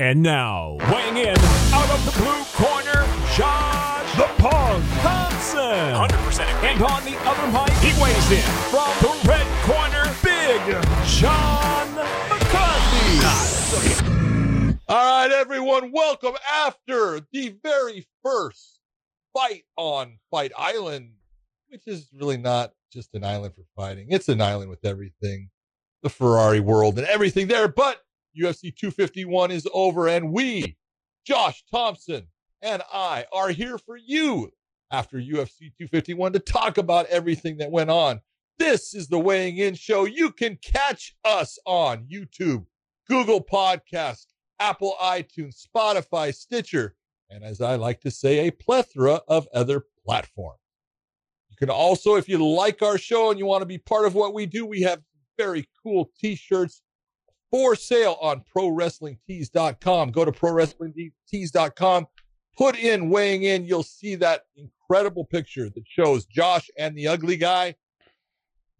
And now, weighing in out of the blue corner, Josh the Punk Thompson. 100% And on the other mic, he weighs in from the red corner, Big John McCarthy. All right, everyone, welcome after the very first fight on Fight Island, which is really not just an island for fighting. It's an island with everything, the Ferrari world and everything there. But UFC 251 is over, and we, Josh Thompson and I, are here for you after UFC 251 to talk about everything that went on. This is the Weighing In Show. You can catch us on YouTube, Google Podcast, Apple iTunes, Spotify, Stitcher, and as I like to say, a plethora of other platforms. You can also, if you like our show and you want to be part of what we do, we have very cool t-shirts for sale on prowrestlingtees.com. Go to prowrestlingtees.com, put in weighing in. You'll see that incredible picture that shows Josh and the ugly guy.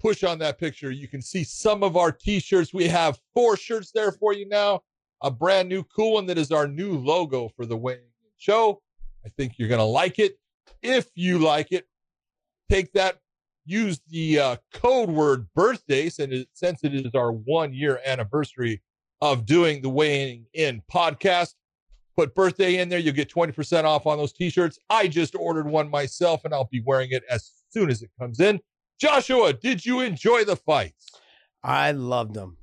Push on that picture. You can see some of our t shirts. We have four shirts there for you now. A brand new cool one that is our new logo for the weighing in show. I think you're going to like it. If you like it, take that use the uh, code word birthday since it, since it is our one year anniversary of doing the weighing in podcast. Put birthday in there, you'll get 20% off on those t shirts. I just ordered one myself and I'll be wearing it as soon as it comes in. Joshua, did you enjoy the fights? I loved them.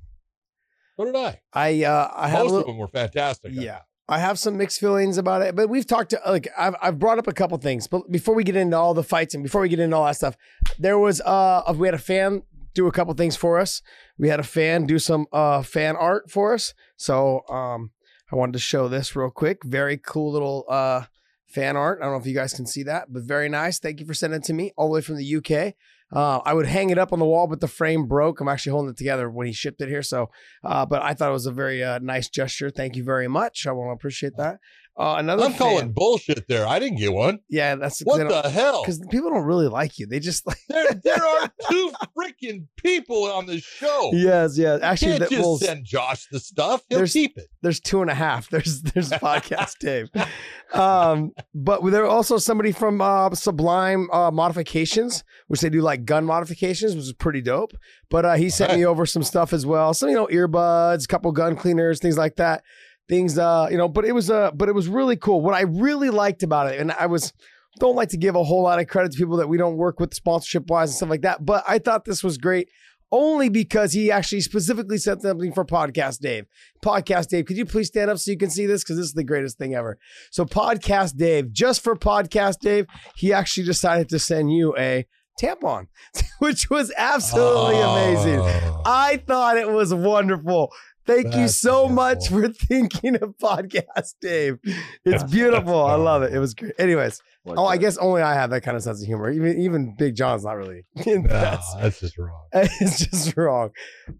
So did I. I uh, I Most little, of them were fantastic. Yeah, I have some mixed feelings about it, but we've talked to like I've I've brought up a couple things. But before we get into all the fights and before we get into all that stuff, there was uh we had a fan do a couple things for us. We had a fan do some uh fan art for us. So um I wanted to show this real quick. Very cool little uh fan art. I don't know if you guys can see that, but very nice. Thank you for sending it to me all the way from the UK. Uh, I would hang it up on the wall, but the frame broke. I'm actually holding it together when he shipped it here. So, uh, but I thought it was a very uh, nice gesture. Thank you very much. I want to appreciate that. Uh, another I'm fan- calling bullshit there. I didn't get one. Yeah, that's What the hell? Because people don't really like you. They just like There, there are two freaking people on the show. yes, yes. You Actually, can't that, just well, send Josh the stuff. He'll there's- keep it. there's two and a half. There's there's podcast Dave. Um, but there also somebody from uh, Sublime uh, Modifications, which they do like gun modifications, which is pretty dope. But uh, he sent me over some stuff as well. Some you know earbuds, a couple gun cleaners, things like that. Things uh you know, but it was uh but it was really cool. What I really liked about it, and I was don't like to give a whole lot of credit to people that we don't work with sponsorship wise and stuff like that. But I thought this was great only because he actually specifically sent something for Podcast Dave. Podcast Dave, could you please stand up so you can see this? Because this is the greatest thing ever. So, Podcast Dave, just for Podcast Dave, he actually decided to send you a tampon, which was absolutely amazing. Oh. I thought it was wonderful. Thank you That's so much for thinking of Podcast Dave. It's beautiful. I love it. It was great. Anyways, oh, I guess only I have that kind of sense of humor. Even even Big John's not really. No, That's- that's just wrong. it's just wrong.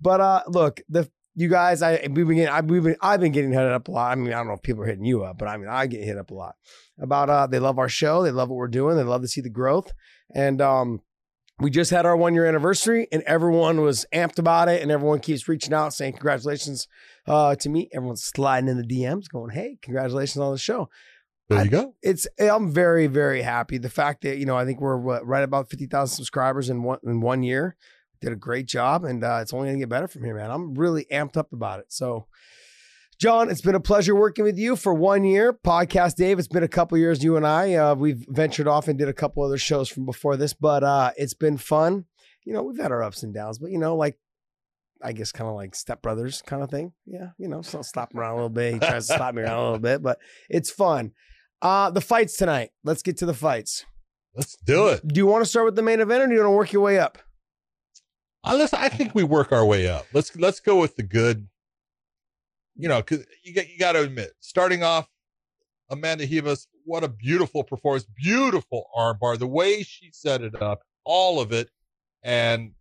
But uh look, the you guys, I we've been getting, I, we've been, I've been getting hit up a lot. I mean, I don't know if people are hitting you up, but I mean, I get hit up a lot about uh they love our show, they love what we're doing, they love to see the growth, and um we just had our one year anniversary, and everyone was amped about it, and everyone keeps reaching out saying congratulations uh to me. Everyone's sliding in the DMs, going, "Hey, congratulations on the show." There you go. it's I'm very very happy. The fact that you know I think we're what, right about fifty thousand subscribers in one in one year. Did a great job, and uh, it's only gonna get better from here, man. I'm really amped up about it. So, John, it's been a pleasure working with you for one year. Podcast Dave, it's been a couple years. You and I, uh, we've ventured off and did a couple other shows from before this, but uh, it's been fun. You know, we've had our ups and downs, but you know, like I guess kind of like stepbrothers kind of thing. Yeah, you know, so slap him around a little bit. He tries to slap me around a little bit, but it's fun. Uh, the fights tonight. Let's get to the fights. Let's do it. Do you want to start with the main event or do you want to work your way up? Let's, I think we work our way up. Let's let's go with the good. You know, because you got you got to admit, starting off, Amanda Hivas, what a beautiful performance, beautiful armbar, the way she set it up, all of it, and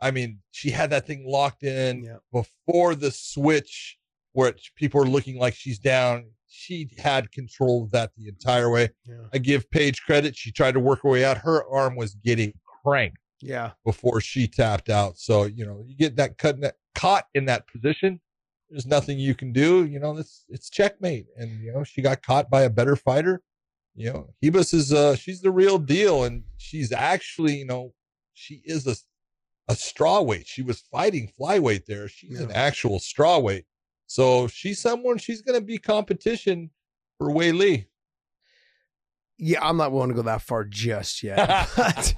I mean, she had that thing locked in Yeah. before the switch, where people are looking like she's down. She had control of that the entire way. Yeah. I give Paige credit; she tried to work her way out. Her arm was getting cranked Yeah. before she tapped out. So, you know, you get that cut in that, caught in that position. There's nothing you can do. You know, it's it's checkmate. And you know, she got caught by a better fighter. You know, Ribas is uh she's the real deal, and she's actually, you know, she is a a straw weight. She was fighting flyweight there. She's yeah. an actual straw weight. So she's someone she's gonna be competition for Weili. Yeah, I'm not willing to go that far just yet. but,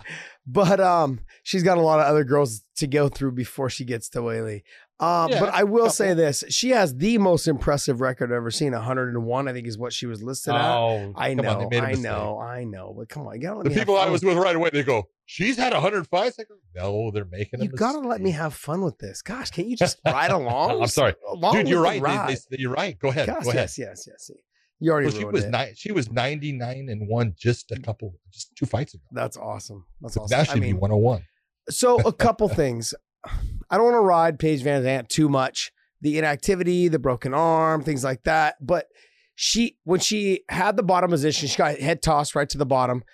but um she's got a lot of other girls to go through before she gets to Weili. Uh, yeah, but I will say this: she has the most impressive record I've ever seen. 101, I think, is what she was listed at. Oh, I know, on, I know, I know. But come on, you gotta the people I was with right away. They go, "She's had 100 fights." I go, "No, they're making." It. You gotta let me have fun with this. Gosh, can't you just ride along? I'm sorry, dude. You're right. They, they, you're right. Go ahead. Gosh, go ahead. Yes, yes, yes. You already. Well, she was ni- she was 99 and one just a couple, just two fights ago. That's awesome. That's awesome. That should I mean, be 101. So a couple things. I don't want to ride Paige VanZant too much. The inactivity, the broken arm, things like that. But she, when she had the bottom position, she got head tossed right to the bottom.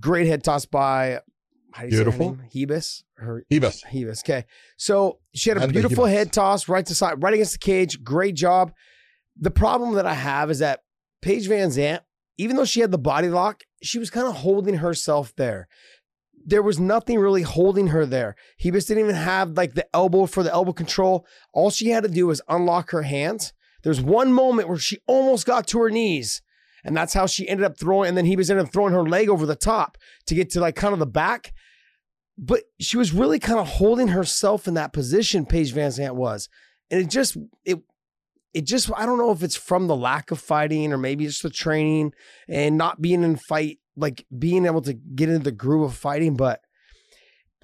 Great head toss by how do you beautiful say her name? Hebus. Her Hebus. Hebus. Okay. So she had a beautiful head toss right to side, right against the cage. Great job. The problem that I have is that Paige VanZant, even though she had the body lock, she was kind of holding herself there there was nothing really holding her there. He just didn't even have like the elbow for the elbow control. All she had to do was unlock her hands. There's one moment where she almost got to her knees, and that's how she ended up throwing. And then he was ended up throwing her leg over the top to get to like kind of the back. But she was really kind of holding herself in that position. Paige VanZant was, and it just it it just I don't know if it's from the lack of fighting or maybe it's the training and not being in fight like being able to get into the groove of fighting, but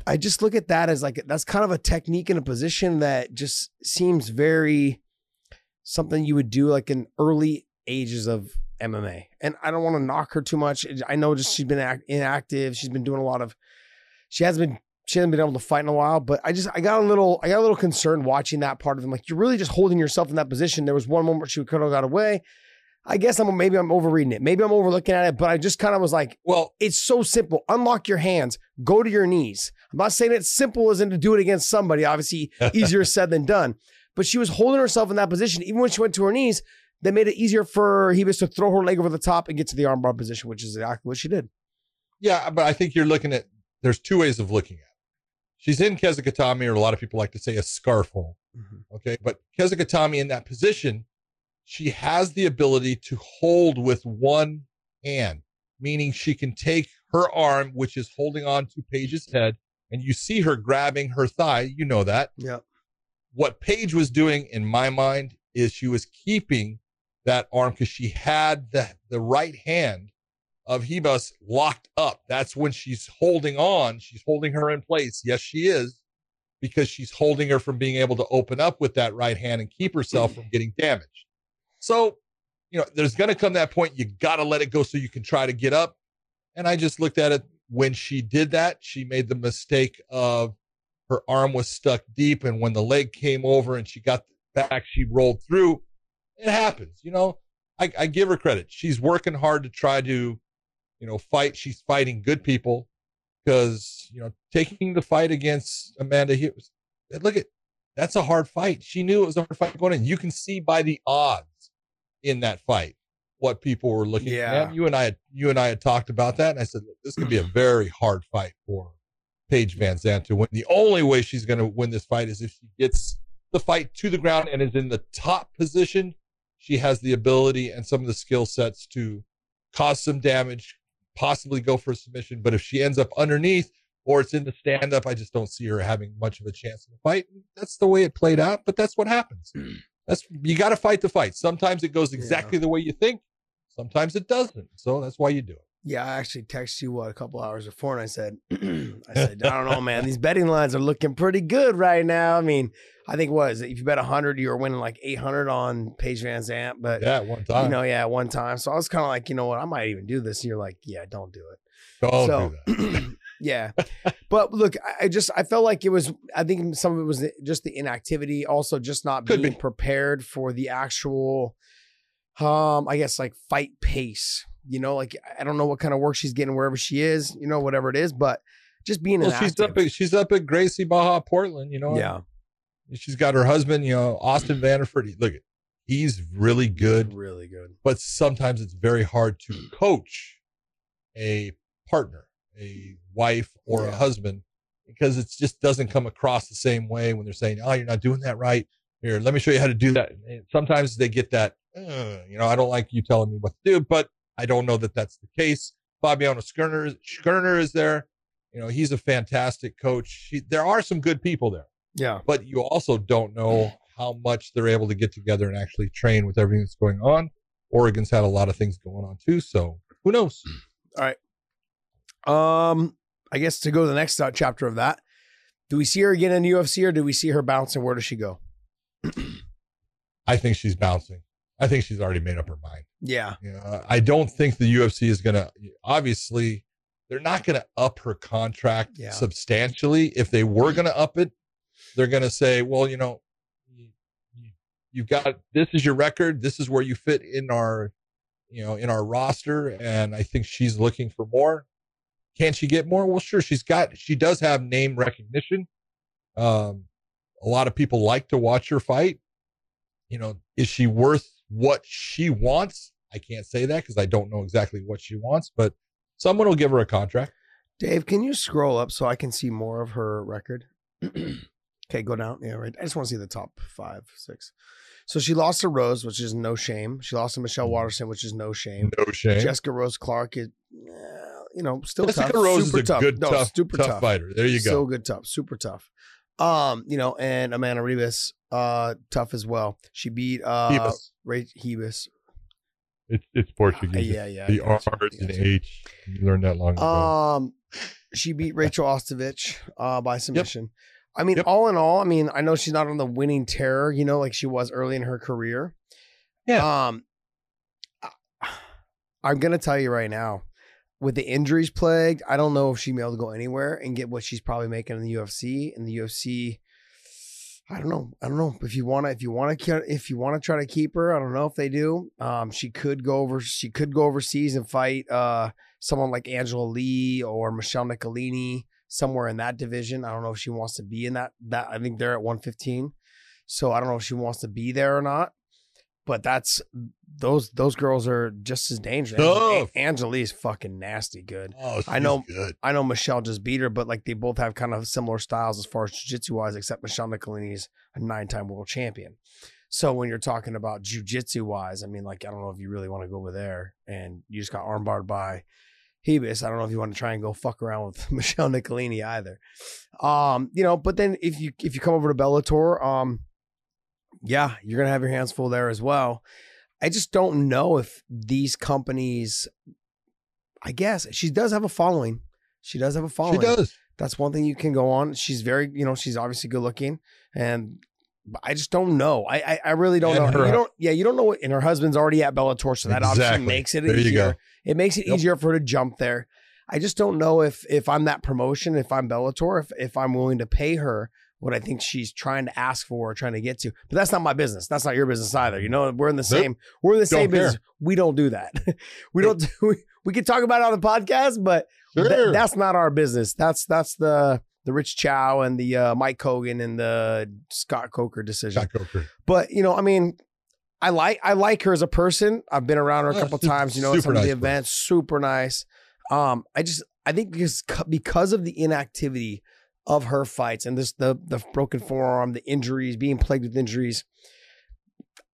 I just look at that as like that's kind of a technique in a position that just seems very something you would do like in early ages of MMA. And I don't want to knock her too much. I know just she's been act- inactive. She's been doing a lot of. She hasn't been. She hasn't been able to fight in a while. But I just I got a little I got a little concerned watching that part of him. Like you're really just holding yourself in that position. There was one moment where she could have got away. I guess I'm maybe I'm overreading it. Maybe I'm overlooking at it, but I just kind of was like, well, it's so simple. Unlock your hands, go to your knees. I'm not saying it's simple as in to do it against somebody. Obviously, easier said than done. But she was holding herself in that position. Even when she went to her knees, that made it easier for Hebus to throw her leg over the top and get to the armbar position, which is exactly what she did. Yeah, but I think you're looking at there's two ways of looking at it. She's in Kesa-gatame, or a lot of people like to say a scarf hold. Mm-hmm. Okay, but Kesa-gatame in that position she has the ability to hold with one hand, meaning she can take her arm, which is holding on to Paige's head, and you see her grabbing her thigh. You know that. Yeah. What Paige was doing, in my mind, is she was keeping that arm because she had the, the right hand of Ribas locked up. That's when she's holding on. She's holding her in place. Yes, she is, because she's holding her from being able to open up with that right hand and keep herself from getting damaged. So, you know, there's going to come that point you got to let it go so you can try to get up. And I just looked at it when she did that, she made the mistake of her arm was stuck deep. And when the leg came over and she got back, she rolled through. It happens, you know. I, I give her credit. She's working hard to try to, you know, fight. She's fighting good people because, you know, taking the fight against Amanda here, look at that's a hard fight. She knew it was a hard fight going in. You can see by the odds in that fight what people were looking yeah. at. You and I, had, you and I had talked about that, and I said this could be a very hard fight for Paige VanZant to win. The only way she's going to win this fight is if she gets the fight to the ground and is in the top position. She has the ability and some of the skill sets to cause some damage, possibly go for a submission. But if she ends up underneath or it's in the stand up, I just don't see her having much of a chance in the fight. That's the way it played out, but that's what happens. That's you got to fight the fight. Sometimes it goes exactly yeah. the way you think. Sometimes it doesn't. So that's why you do it. Yeah, I actually texted you what a couple hours before, and I said, I said, I don't know, man. These betting lines are looking pretty good right now. I mean, I think what is it? If you bet hundred, you were winning like eight hundred on Paige VanZant. But yeah, one time, you know, yeah, one time. So I was kind of like, you know what, I might even do this. And you're like, yeah, don't do it. Don't so, do that. Yeah. but look, I just I felt like it was I think some of it was just the inactivity, also just not Could being be. prepared for the actual um I guess like fight pace. You know, like I don't know what kind of work she's getting wherever she is, you know, whatever it is, but just being well, she's up at, she's up at Gracie Barra Portland, you know. Yeah. She's got her husband, you know, Austin Vanderford. Look, he's really good, Really good. but sometimes it's very hard to coach a partner, a wife or a husband, because it just doesn't come across the same way when they're saying, "Oh, you're not doing that right." Here, let me show you how to do that. And sometimes they get that, "Uh, you know, I don't like you telling me what to do, but I don't know that that's the case. Fabiano Scherner, Scherner is there. You know, he's a fantastic coach. He, there are some good people there Yeah. but you also don't know how much they're able to get together and actually train with everything that's going on. Oregon's had a lot of things going on too, so who knows? Um, I guess to go to the next uh, chapter of that, do we see her again in the UFC or do we see her bouncing? Where does she go? I think she's bouncing. I think she's already made up her mind. Yeah. You know, I don't think the UFC is going to. Obviously, they're not going to up her contract Yeah. substantially. If they were going to up it, they're going to say, "Well, you know, you, you- you've got this is your record. This is where you fit in our, you know, in our roster." And I think she's looking for more. Can she get more? Well, sure. She's got. She does have name recognition. Um, a lot of people like to watch her fight. You know, is she worth what she wants? I can't say that because I don't know exactly what she wants, but someone will give her a contract. Dave, can you scroll up so I can see more of her record? okay, go down. Yeah, right. I just want to see the top five, six. So she lost to Rose, which is no shame. She lost to Michelle Mm-hmm. Waterson, which is no shame. No shame. Jessica Rose Clark is, eh, you know, still Jessica tough. Rose super is a tough. good, no, tough, super tough, tough. fighter. There you go. So good, tough, super tough. Um, you know, and Amanda Ribas, uh, tough as well. She beat uh Hebus. Ray Hebus. It's it's Portuguese. yeah, yeah. The R got you, is an I got you. H. You learned that long ago. Um, she beat Rachel Ostovich uh, by submission. I mean, Yep. all in all, I mean, I know she's not on the winning terror, you know, like she was early in her career. Yeah. Um, I'm gonna tell you right now, with the injuries plagued, I don't know if she'll be able to go anywhere and get what she's probably making in the UFC. In the UFC, I don't know. I don't know if you want to. If you want to, if you want to try to keep her, I don't know if they do. Um, she could go over. She could go overseas and fight. Uh, someone like Angela Lee or Michelle Nicolini somewhere in that division. I don't know if she wants to be in that. That I think they're at 115. So I don't know if she wants to be there or not. But that's those those girls are just as dangerous. Tough. An- Angela fucking nasty good. oh, I know- Good. I know Michelle just beat her, but like they both have kind of similar styles as far as jiu-jitsu wise, except Michelle Nicolini's a nine-time world champion. So when you're talking about jiu-jitsu wise, I mean, like I don't know if you really want to go over there and you just got armbarred by Hebus. I don't know if you want to try and go fuck around with Michelle Nicolini either. Um, you know, but then if you if you come over to Bellator, um, yeah, you're gonna have your hands full there as well. I just don't know if these companies I guess she does have a following. She does have a following. She does. That's one thing you can go on. She's very, you know, she's obviously good looking, and I just don't know. I I, I really don't And know. her- you don't, yeah, you don't know what. And her husband's already at Bellator, so that obviously makes it There easier. It makes it Yep. easier for her to jump there. I just don't know if if I'm that promotion, if I'm Bellator, if if I'm willing to pay her what I think she's trying to ask for or trying to get to. But that's not my business. That's not your business either. You know, we're in the same we're in the same care. business. We don't do that. we don't do we, we can talk about it on the podcast, but Sure. Th- that's not our business. That's that's the the Rich Chou and the uh, Mike Kogan and the Scott Coker decision. Jack Coker. But you know, I mean, I like I like her as a person. I've been around her a couple times. You know, some of the nice events, super nice. Um, I just I think because because of the inactivity of her fights and this the the broken forearm, the injuries, being plagued with injuries.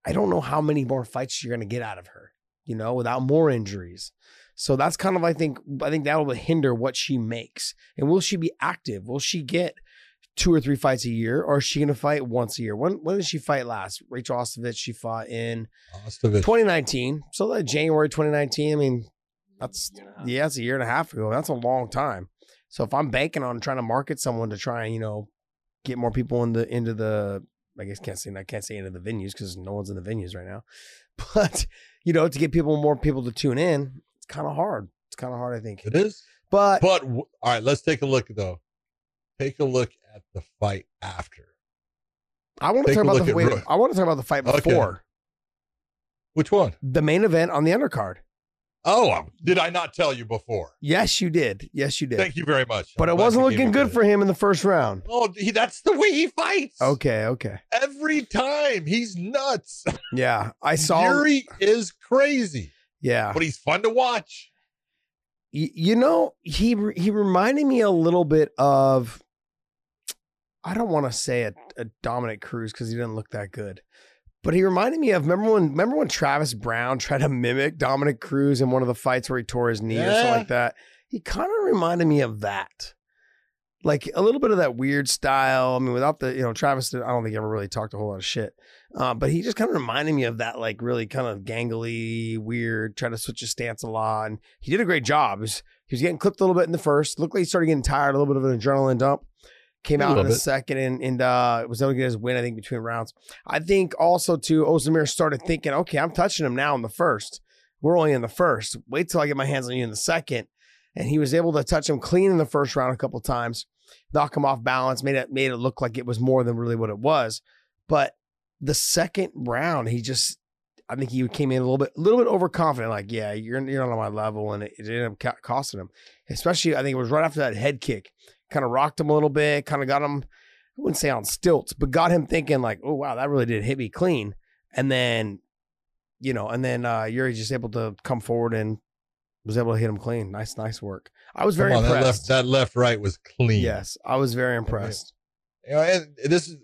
I don't know how many more fights you're going to get out of her. You know, without more injuries. So that's kind of I think I think that will hinder what she makes. And will she be active? Will she get two or three fights a year, or is she going to fight once a year? When when did she fight last? Rachel Ostovich, she fought in Ostovich. 2019. So like January 2019. I mean, that's yeah, that's a year and a half ago. That's a long time. So if I'm banking on trying to market someone to try and you know get more people in the into the I guess can't say I can't say into the venues because no one's in the venues right now, but you know to get people more people to tune in, it's kind of hard. It's kind of hard, I think. It is. But But all right, let's take a look though. Take a look at the fight after. I want to take talk about the wait, I want to talk about the fight Okay. before Which one? the main event on the undercard. Oh, um, did I not tell you before? Yes, you did. Yes, you did. Thank you very much. But I'm it wasn't looking good for him in the first round. Oh, he, that's the way he fights. Okay, okay. Every time he's nuts. Yeah, I saw. Yuri is crazy, yeah, but he's fun to watch. Y- you know, he he reminded me a little bit of. I don't want to say a, a Dominick Cruz because he didn't look that good, but he reminded me of remember when remember when Travis Browne tried to mimic Dominick Cruz in one of the fights where he tore his knee or something like that. He kind of reminded me of that, like a little bit of that weird style. I mean, without the you know Travis, I don't think he ever really talked a whole lot of shit, uh, but he just kind of reminded me of that like really kind of gangly, weird, trying to switch his stance a lot, and he did a great job. He was, he was getting clipped a little bit in the first. Looked like he started getting tired, a little bit of an adrenaline dump. Came out in the bit. second and, and uh, was able to get his win, I think, between rounds. I think also, too, Ozdemir started thinking, okay, I'm touching him now in the first. We're only in the first. Wait till I get my hands on you in the second. And he was able to touch him clean in the first round a couple times, knock him off balance, made it made it look like it was more than really what it was. But the second round, he just I think he came in a little bit a little bit overconfident, like, yeah, you're you're not on my level, and it, it ended up costing him. Especially, I think it was right after that head kick, kind of rocked him a little bit, kind of got him. I wouldn't say on stilts, but got him thinking like, oh wow, that really did hit me clean. And then, you know, and then uh Yuri just able to come forward and was able to hit him clean. Nice, nice work. I was very on, that left impressed. that left right was clean. Yes, I was very impressed. You know, and this is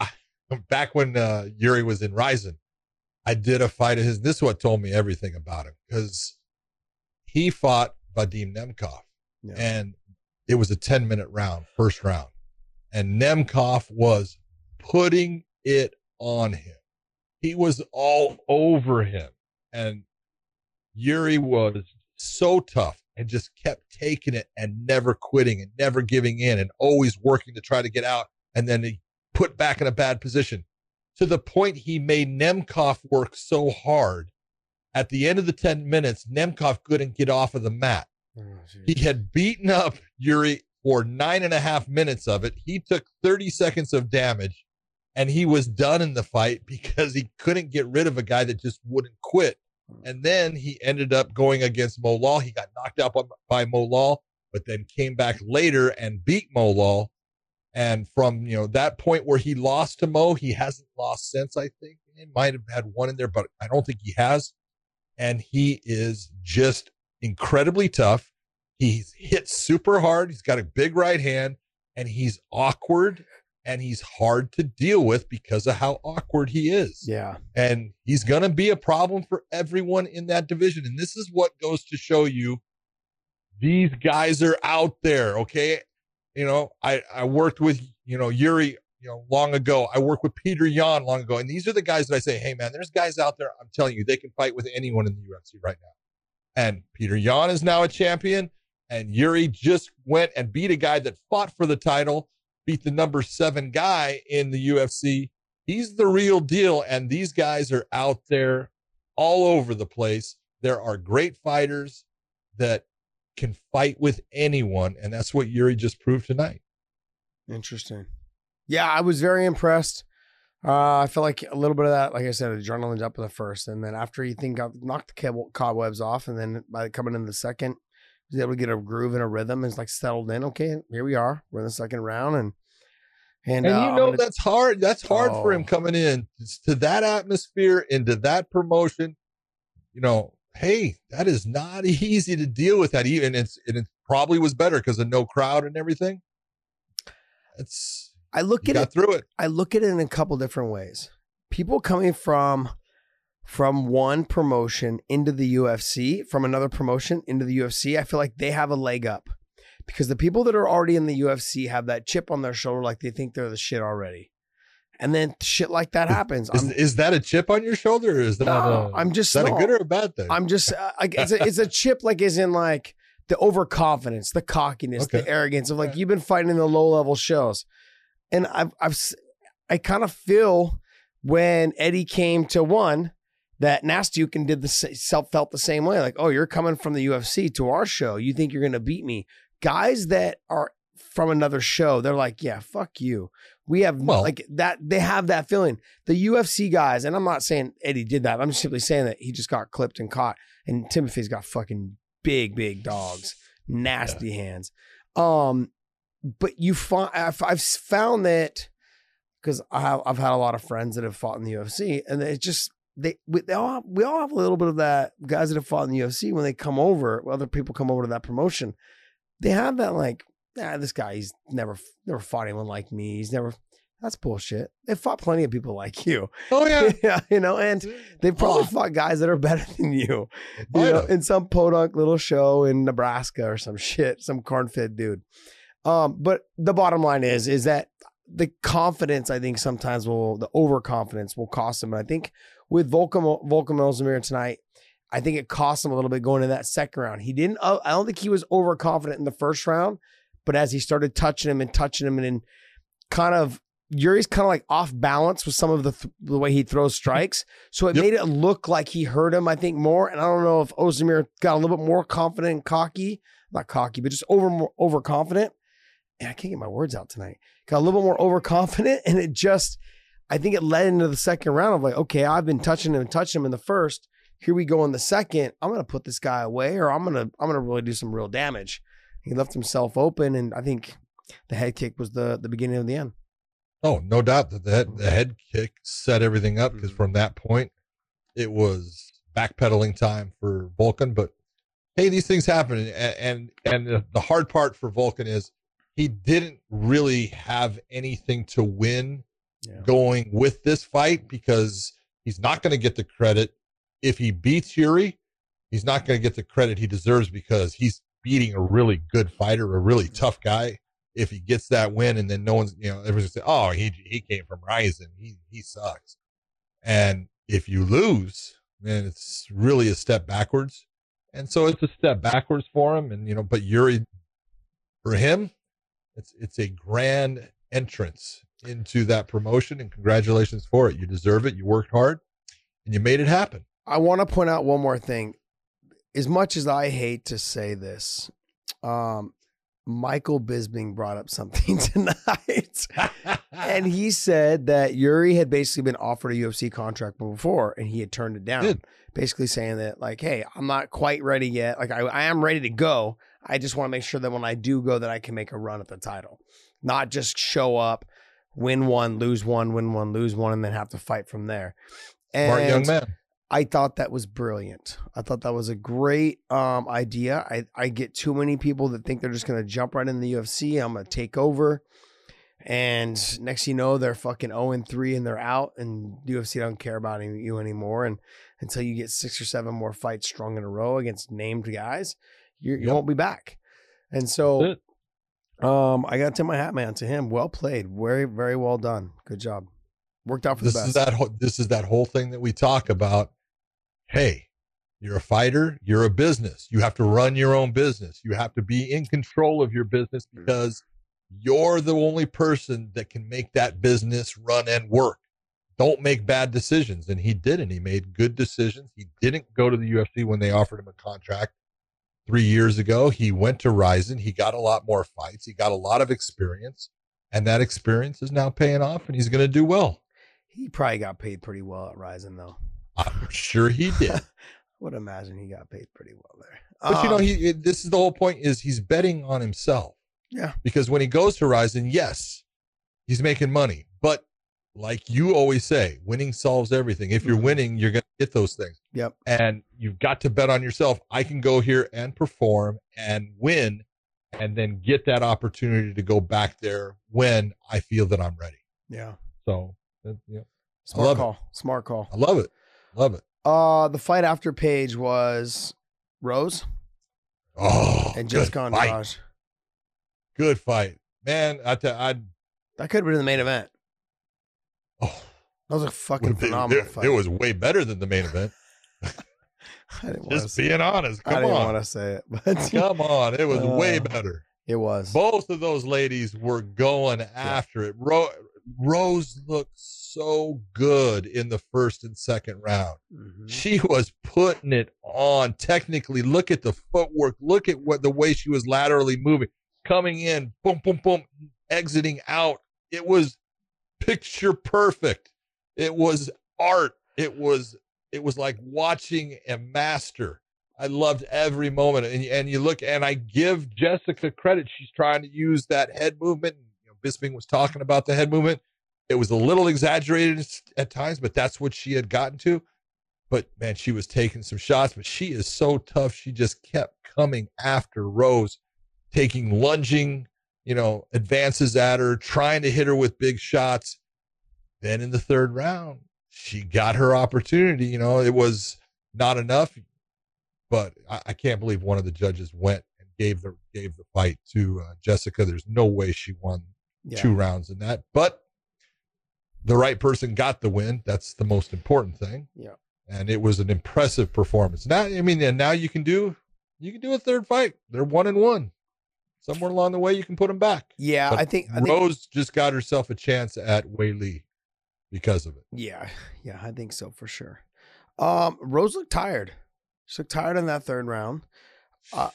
back when uh, Yuri was in Rizin. I did a fight of his. This is what told me everything about him because he fought Vadim Nemkov, Yeah. and it was a 10 minute round, first round. And Nemkov was putting it on him. He was all over him. And Yuri was so tough and just kept taking it and never quitting and never giving in and always working to try to get out. And then he put back in a bad position to the point he made Nemkov work so hard. At the end of the 10 minutes, Nemkov couldn't get off of the mat. Oh, He had beaten up Yuri for nine and a half minutes of it. He took 30 seconds of damage and he was done in the fight because he couldn't get rid of a guy that just wouldn't quit. And then he ended up going against Mo Lawal. He got knocked out by, Mo Lawal, but then came back later and beat Mo Lawal. And from you know that point where he lost to Mo, he hasn't lost since. I think he might have had one in there, but I don't think he has. And he is just incredibly tough. He's hit super hard. He's got a big right hand, and he's awkward and he's hard to deal with because of how awkward he is. Yeah. And he's going to be a problem for everyone in that division. And this is what goes to show you these guys are out there. Okay. You know, I, I worked with, you know, Yuri, you know, long ago. I worked with Petr Yan long ago. And these are the guys that I say, hey, man, there's guys out there. I'm telling you, they can fight with anyone in the UFC right now. And Petr Yan is now a champion. And Yuri just went and beat a guy that fought for the title, beat the number seven guy in the UFC. He's the real deal. And these guys are out there all over the place. There are great fighters that can fight with anyone. And that's what Yuri just proved tonight. Interesting. Yeah, I was very impressed. Uh, I felt like a little bit of that, like I said, adrenaline up in the first, and then after he think got knocked the cobwebs off, and then by coming in the second, was able to get a groove and a rhythm, and it's like settled in. Okay, here we are. We're in the second round, and and, And uh, you know gonna- that's hard. That's hard for him Oh. coming in to that atmosphere, into that promotion. You know, hey, that is not easy to deal with. That even it's and it probably was better because of no crowd and everything. It's I look at it through it. I look at it in a couple different ways. People coming from from one promotion into the UFC, from another promotion into the UFC, I feel like they have a leg up. Because the people that are already in the UFC have that chip on their shoulder like they think they're the shit already. And then shit like that happens. Is, is that a chip on your shoulder, or is that no, a, I'm just is that no. a good or a bad thing? I'm just uh, like it's a, it's a chip like is in like the overconfidence, the cockiness, the arrogance of like Right. you've been fighting in the low level shows, and I've I've I kind of feel when Eddie came to one that Nastyukhin did the self felt the same way like oh you're coming from the UFC to our show you think you're gonna beat me guys that are from another show, they're like, yeah, fuck you. We have Well- like that. They have that feeling. The UFC guys, and I'm not saying Eddie did that. I'm simply saying that he just got clipped and caught, and Timothy's got fucking big, big dogs, nasty hands. Um, but you find I've, I've found that because I've had a lot of friends that have fought in the UFC, and it just they we, they all have, we all have a little bit of that. Guys that have fought in the UFC when they come over, other people come over to that promotion, they have that like, nah, this guy he's never never fought anyone like me. He's never. That's bullshit. They fought plenty of people like you. Oh yeah. yeah, you know, and they've probably Oh. fought guys that are better than you. You Might know, in some podunk little show in Nebraska or some shit, some corn fed dude. Um, but the bottom line is, is that the confidence, I think sometimes will, the overconfidence will cost them. And I think with Volkan, Volkan Ozdemir tonight, I think it cost him a little bit going to that second round. He didn't, uh, I don't think he was overconfident in the first round, but as he started touching him and touching him and kind of, Yuri's kind of like off balance with some of the th- the way he throws strikes, so it Yep. made it look like he hurt him. I think more, and I don't know if Ozdemir got a little bit more confident and cocky, not cocky, but just over more overconfident. And I can't get my words out tonight. Got a little bit more overconfident, and it just, I think it led into the second round of like, okay, I've been touching him and touching him in the first. Here we go in the second. I'm gonna put this guy away, or I'm gonna I'm gonna really do some real damage. He left himself open, and I think the head kick was the the beginning of the end. Oh, no doubt that the head, the head kick set everything up because Mhm. from that point, it was backpedaling time for Volkan. But hey, these things happen, and and and the- the hard part for Volkan is he didn't really have anything to win Yeah. going with this fight because he's not going to get the credit if he beats Yuri. He's not going to get the credit he deserves because he's beating a really good fighter, a really mm-hmm. tough guy. If he gets that win, and then no one's, you know, everyone's say, "Oh, he he came from Rizin, he he sucks." And if you lose, then it's really a step backwards. And so it's a step backwards for him. And you know, but Yuri, for him, it's it's a grand entrance into that promotion, and congratulations for it. You deserve it. You worked hard, and you made it happen. I want to point out one more thing. As much as I hate to say this, um, Michael Bisping brought up something tonight. and he said that Yuri had basically been offered a UFC contract before and he had turned it down. Basically saying that, like, hey, I'm not quite ready yet. Like, I, I am ready to go. I just want to make sure that when I do go, that I can make a run at the title, not just show up, win one, lose one, win one, lose one, and then have to fight from there. Smart young man. I thought that was brilliant. I thought that was a great um, idea. I, I get too many people that think they're just going to jump right in the UFC. I'm going to take over. And next you know, they're fucking 0 and 3 and they're out, and UFC don't care about any- you anymore. And until you get six or seven more fights strung in a row against named guys, you, you Yep. won't be back. And so um, I got to tip my hat, man, to him. Well played. Very, very well done. Good job. Worked out for this the best. is that whole, this is that whole thing that we talk about hey you're a fighter you're a business you have to run your own business you have to be in control of your business because you're the only person that can make that business run and work don't make bad decisions and he didn't he made good decisions he didn't go to the ufc when they offered him a contract three years ago he went to Rizin. he got a lot more fights he got a lot of experience and that experience is now paying off and he's going to do well he probably got paid pretty well at Rizin, though. I'm sure he did. I would imagine he got paid pretty well there. But you know, Um, he this is the whole point is he's betting on himself. Yeah. Because when he goes to Horizon, yes, he's making money. But like you always say, winning solves everything. If you're Mhm. winning, you're gonna get those things. Yep. And you've got to bet on yourself. I can go here and perform and win and then get that opportunity to go back there when I feel that I'm ready. Yeah. So yeah, Smart love it. call. Smart call. I love it. Love it. Uh, the fight after Paige was Rose Oh, and Just Gone Good fight, man. I tell I That could have been the main event. Oh, That was a fucking it, phenomenal it- fight. it was way better than the main event. I didn't Just being honest. Come I didn't on, want to say it, but come on. It was way Uh, better. it was. Both of those ladies were going after it. Ro- Rose looked so good in the first and second round. Mhm. She was putting it on. Technically, look at the footwork. Look at what the way she was laterally moving. coming in, boom, boom, boom, exiting out. It was picture perfect. It was art. It was it was like watching a master. I loved every moment. And, and you look, and I give Jessica credit. She's trying to use that head movement. You know, Bisping was talking about the head movement. It was a little exaggerated at times, but that's what she had gotten to. But man, she was taking some shots, but she is so tough. She just kept coming after Rose, taking lunging, you know, advances at her, trying to hit her with big shots. Then in the third round, she got her opportunity. You know, it was not enough, but I, I can't believe one of the judges went and gave the gave the fight to uh, Jessica. There's no way she won yeah. two rounds in that, but the right person got the win. That's the most important thing. Yeah, and it was an impressive performance. Now, I mean, and now you can do you can do a third fight. They're one and one. Somewhere along the way, you can put them back. Yeah, but I think I Rose think, just got herself a chance at Weili because of it. Yeah, yeah, I think so for sure. Um, Rose looked tired. She looked tired in that third round. Uh,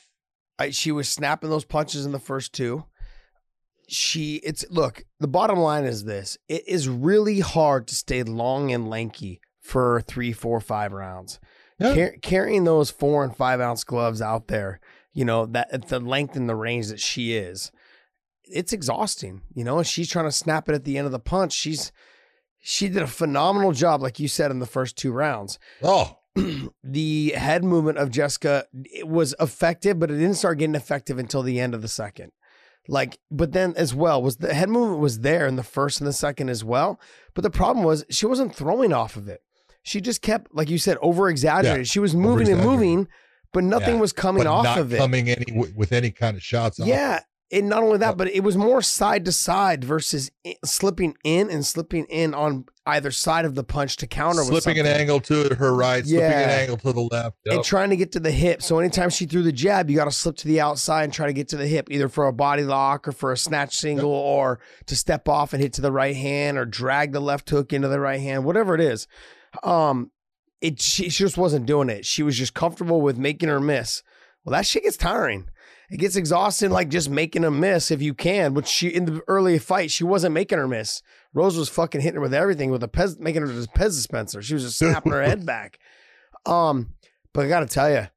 I, she was snapping those punches in the first two. She, it's look. The bottom line is this: it is really hard to stay long and lanky for three, four, five rounds. Yeah. Car- carrying those four and five ounce gloves out there, you know that at the length and the range that she is, it's exhausting. You know, she's trying to snap it at the end of the punch. She's she did a phenomenal job, like you said in the first two rounds. Oh, the head movement of Jessica it was effective, but it didn't start getting effective until the end of the second. Like, but then as well was the head movement was there in the first and the second as well. But the problem was she wasn't throwing off of it. She just kept, like you said, over exaggerated. Yeah, she was moving and moving, but nothing yeah, was coming off of it. Coming any with any kind of shots. Yeah, and not only that, but it was more side to side versus slipping in and slipping in on either side of the punch to counter. Slipping an angle to her right, yeah. slipping an angle to the left, yep. and trying to get to the hip. So anytime she threw the jab, you got to slip to the outside and try to get to the hip, either for a body lock or for a snatch single, yep. or to step off and hit to the right hand, or drag the left hook into the right hand, whatever it is. Um, it she, she just wasn't doing it. She was just comfortable with making her miss. Well, that shit gets tiring it gets exhausting like just making a miss if you can, which she in the early fight, she wasn't making her miss. Rose was fucking hitting her with everything with a pez, making her just Pez dispenser. She was just snapping her head back. Um, but I gotta tell you,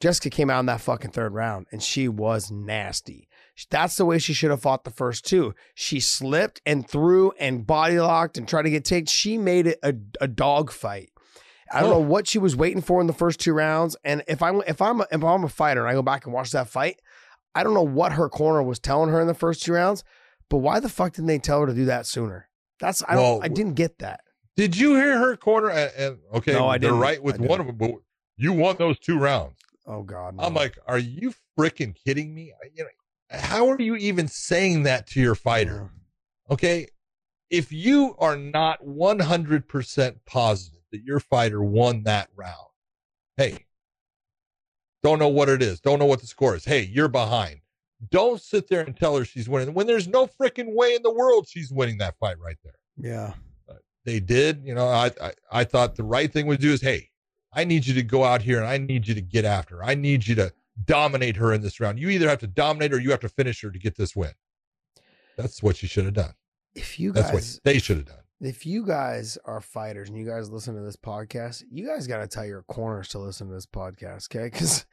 Jessica came out in that fucking third round and she was nasty. That's the way she should have fought the first two. She slipped and threw and body locked and tried to get taken. She made it a, a dog fight. I don't oh. know what she was waiting for in the first two rounds. And if I'm if I'm a, if I'm a fighter and I go back and watch that fight, I don't know what her corner was telling her in the first two rounds. But why the fuck didn't they tell her to do that sooner? That's I don't I didn't get that. Did you hear her corner? And, and okay, no, I didn't. right with one of them, but you won those two rounds. Oh God! No. I'm like, are you freaking kidding me? You know, how are you even saying that to your fighter? Okay, if you are not 100% positive that your fighter won that round. Hey, don't know what it is. Don't know what the score is. Hey, you're behind. Don't sit there and tell her she's winning when there's no freaking way in the world she's winning that fight right there. Yeah. they did. You know, I, I, I thought the right thing would do is, hey, I need you to go out here and I need you to get after her. I need you to dominate her in this round. You either have to dominate her or you have to finish her to get this win. That's what you should have done. If you guys, That's what they should have done if you guys are fighters and you guys listen to this podcast, you guys got to tell your corners to listen to this podcast, okay? Because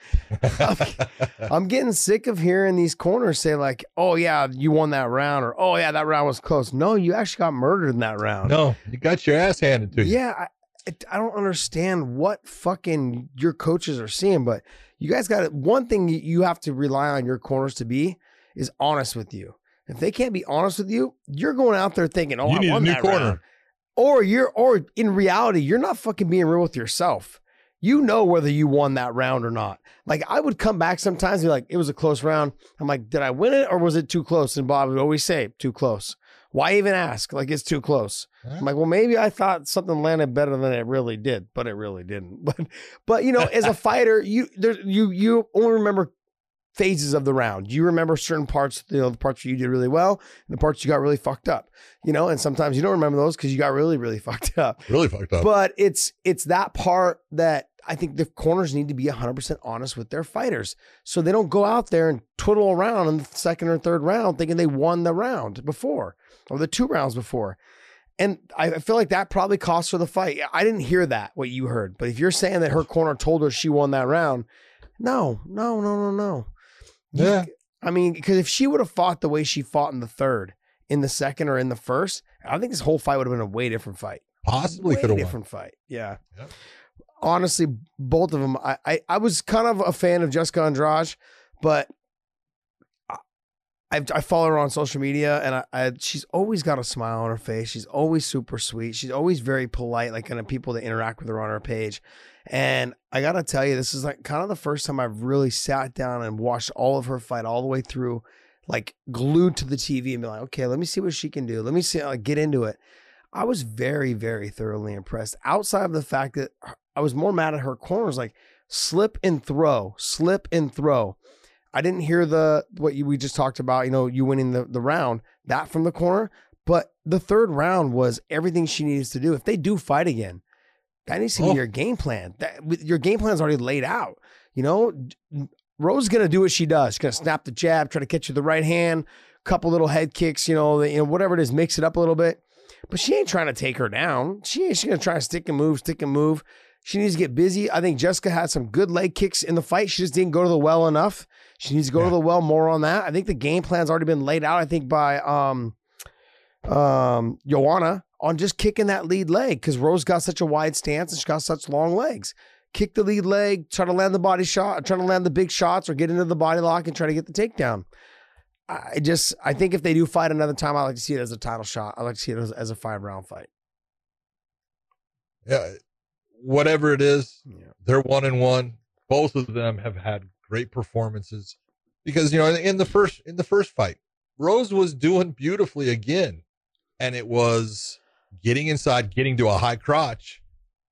I'm, I'm, getting sick of hearing these corners say like, "Oh yeah, you won that round," or "Oh yeah, that round was close." No, you actually got murdered in that round. No, you got your ass handed to you. Yeah, I, I don't understand what fucking your coaches are seeing, but you guys got one thing you have to rely on your corners to be is honest with you. If they can't be honest with you, you're going out there thinking, "Oh, you I need won a new that corner." Round. Or you're, or in reality, you're not fucking being real with yourself. You know whether you won that round or not. Like I would come back sometimes and be like, "It was a close round." I'm like, "Did I win it or was it too close?" And Bob would always say, "Too close." Why even ask? Like it's too close. Huh? I'm like, well, maybe I thought something landed better than it really did, but it really didn't. But, but you know, as a fighter, you there, you you only remember phases of the round. You remember certain parts, you know, the parts you did really well and the parts you got really fucked up, you know, and sometimes you don't remember those because you got really, really fucked up. Really fucked up. But it's it's that part that I think the corners need to be 100% honest with their fighters. So they don't go out there and twiddle around in the second or third round thinking they won the round before or the two rounds before. And I feel like that probably cost her the fight. I didn't hear that, what you heard. But if you're saying that her corner told her she won that round, no, no, no, no, no. Yeah. I mean, because if she would have fought the way she fought in the third, in the second, or in the first, I think this whole fight would have been a way different fight. Possibly could have won. different fight. Yeah. Yep. Honestly, both of them. I, I I was kind of a fan of Jessica Andrade, but I I've- I follow her on social media, and I, I she's always got a smile on her face. She's always super sweet. She's always very polite, like kind of people that interact with her on her page. And I gotta tell you, this is like kind of the first time I've really sat down and watched all of her fight all the way through, like glued to the TV and be like, okay, let me see what she can do. Let me see, like, get into it. I was very, very thoroughly impressed. Outside of the fact that I was more mad at her corners, like slip and throw, slip and throw. I didn't hear the what you we just talked about, you know, you winning the, the round, that from the corner. But the third round was everything she needs to do. If they do fight again, that needs to be Oh. your game plan. That your game plan is already laid out. You know, Rose is gonna do what she does. She's gonna snap the jab, try to catch you the right hand, couple little head kicks, you know, the, you know, whatever it is, mix it up a little bit. But she ain't trying to take her down. She ain't she's gonna try to stick and move, stick and move. She needs to get busy. I think Jessica had some good leg kicks in the fight. She just didn't go to the well enough. She needs to go Yeah. to the well more on that. I think the game plan's already been laid out. I think by um um Joanna on just kicking that lead leg because Rose got such a wide stance and she's got such long legs. Kick the lead leg, try to land the body shot, try to land the big shots or get into the body lock and try to get the takedown. I just I think if they do fight another time, I like to see it as a title shot. I like to see it as, as a five round fight. Yeah. Whatever it is, Yeah. they're one and one. Both of them have had great performances because you know in the first in the first fight, Rose was doing beautifully again, and it was getting inside, getting to a high crotch,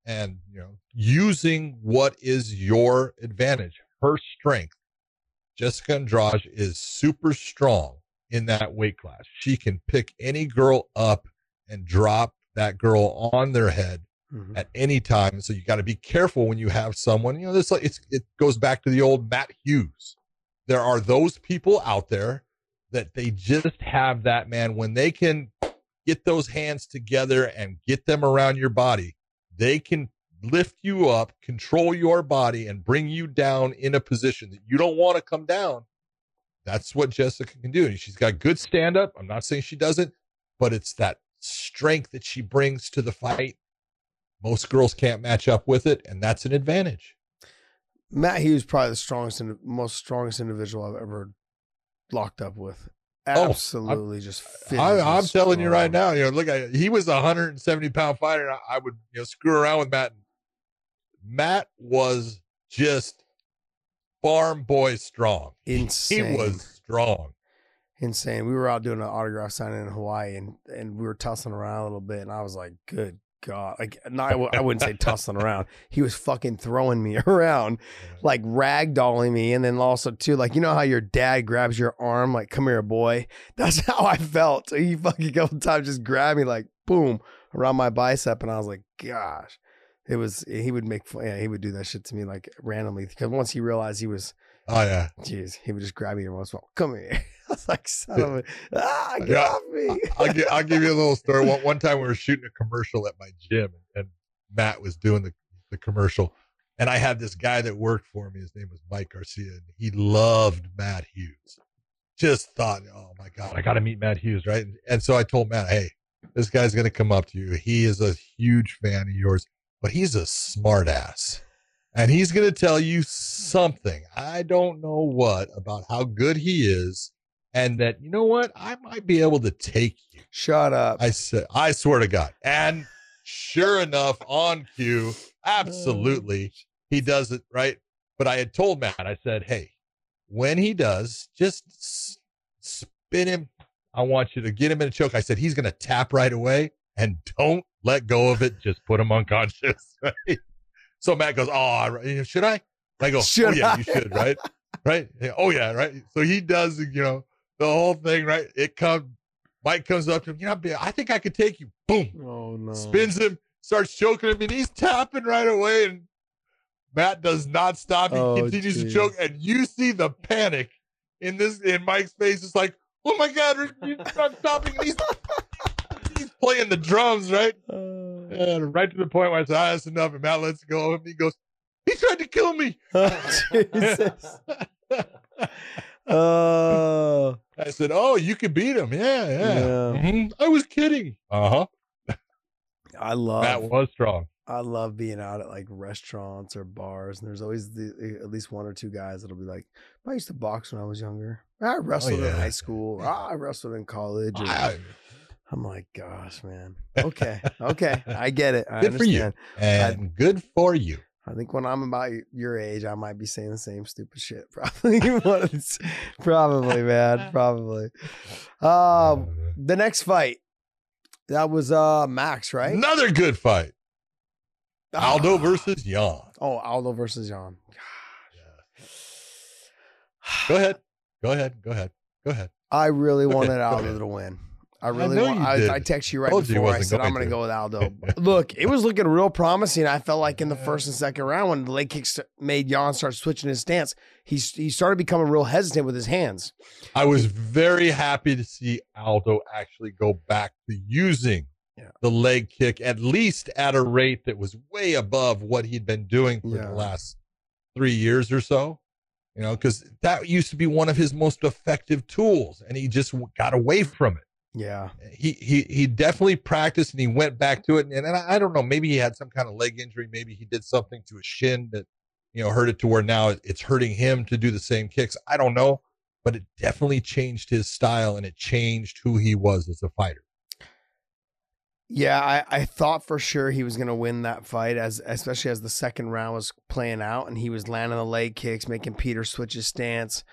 and you know using what is your advantage, her strength. Jessica Andrade is super strong in that weight class. She can pick any girl up and drop that girl on their head Mhm. at any time. So you got to be careful when you have someone, you know, this like it's it goes back to the old Matt Hughes. There are those people out there that they just have that man when they can get those hands together and get them around your body, they can lift you up, control your body and bring you down in a position that you don't want to come down. That's what Jessica can do. And she's got good stand up. I'm not saying she doesn't, but it's that strength that she brings to the fight most girls can't match up with it, and that's an advantage. Matt Hughes probably the strongest and most strongest individual I've ever locked up with. Oh, Absolutely, just. I, I'm telling you right now, you know, look, I, he was a 170 pound fighter. And I, I would, you know, screw around with Matt. Matt was just farm boy strong. Insane. He was strong. insane. We were out doing an autograph signing in Hawaii, and and we were tussling around a little bit, and I was like, "Good God!" Like, not, I w- I wouldn't say tussling around. He was fucking throwing me around, like ragdolling me, and then also too, like you know how your dad grabs your arm, like "Come here, boy." That's how I felt. He fucking couple times just grabbed me, like boom, around my bicep, and I was like, "Gosh." It was he would make fun, yeah he would do that shit to me like randomly because once he realized he was Oh yeah. Jeez, he would just grab me every once in a while. Come here. I was like, son of a, ah, get Yeah. off me. I'll give, I'll give you a little story. One, one time we were shooting a commercial at my gym and Matt was doing the, the commercial and I had this guy that worked for me. His name was Mike Garcia and he loved Matt Hughes. Just thought, oh my God, I got to meet Matt Hughes. Right. And, and so I told Matt, Hey, this guy's going to come up to you. He is a huge fan of yours, but he's a smart ass and he's going to tell you something. I don't know what about how good he is. And that, you know what? I might be able to take you. Shut up. I said, I swear to God. And sure enough, on cue, absolutely, oh. he does it right. But I had told Matt, I said, hey, when he does, just spin him. I want you to get him in a choke. I said, he's going to tap right away and don't let go of it. Just put him unconscious. Right. So Matt goes, oh, should I? I go, oh, Should oh, yeah, I?" you should. Right. Right. Yeah, Oh, yeah. Right. So he does, you know, the whole thing. Right. It comes, Mike comes up to him. You know, I think I could take you. Boom oh no. spins him, starts choking him, and he's tapping right away. And Matt does not stop. He Oh, continues to choke, and you see the panic in this in Mike's face. It's like, oh my god, you're not stopping. He's, he's playing the drums, right? Uh. And right to the point where I said, ah, that's enough. And Matt lets go. And he goes, he tried to kill me. Jesus. Oh, I said, oh, you could beat him. Yeah, yeah. Yeah. Mhm. I was kidding. Uh huh. I love that was strong. I love being out at like restaurants or bars, and there's always the, at least one or two guys that'll be like, "I used to box when I was younger. I wrestled in Oh, yeah. high school. or, "Ah, I wrestled in college." or- I- I'm like, "Gosh, man. Okay, okay, I get it. I Good for you. and good for you. I think when I'm about your age, I might be saying the same stupid shit. Probably, probably, man, probably. Um, the next fight, that was uh Max, right? Another good fight. Aldo Ah. versus Yan. Oh, Aldo versus Yan. Go ahead. Go ahead. Go ahead. Go ahead. I really Go wanted ahead, Aldo to win. I I really know want. you I. I text you right Told you before. I said I'm going to. go with Aldo. Look, it was looking real promising. I felt like in the first and second round when the leg kicks made Yan start switching his stance, he he started becoming real hesitant with his hands. I was very happy to see Aldo actually go back to using Yeah. the leg kick, at least at a rate that was way above what he'd been doing for Yeah. the last three years or so. You know, because that used to be one of his most effective tools, and he just got away from it. Yeah, He he he definitely practiced, and he went back to it. And, and I, I don't know, maybe he had some kind of leg injury, maybe he did something to his shin that you know hurt it to where now it's hurting him to do the same kicks. I don't know, but it definitely changed his style, and it changed who he was as a fighter. yeah. I, I thought for sure he was going to win that fight, as especially as the second round was playing out, and he was landing the leg kicks, making Peter switch his stance.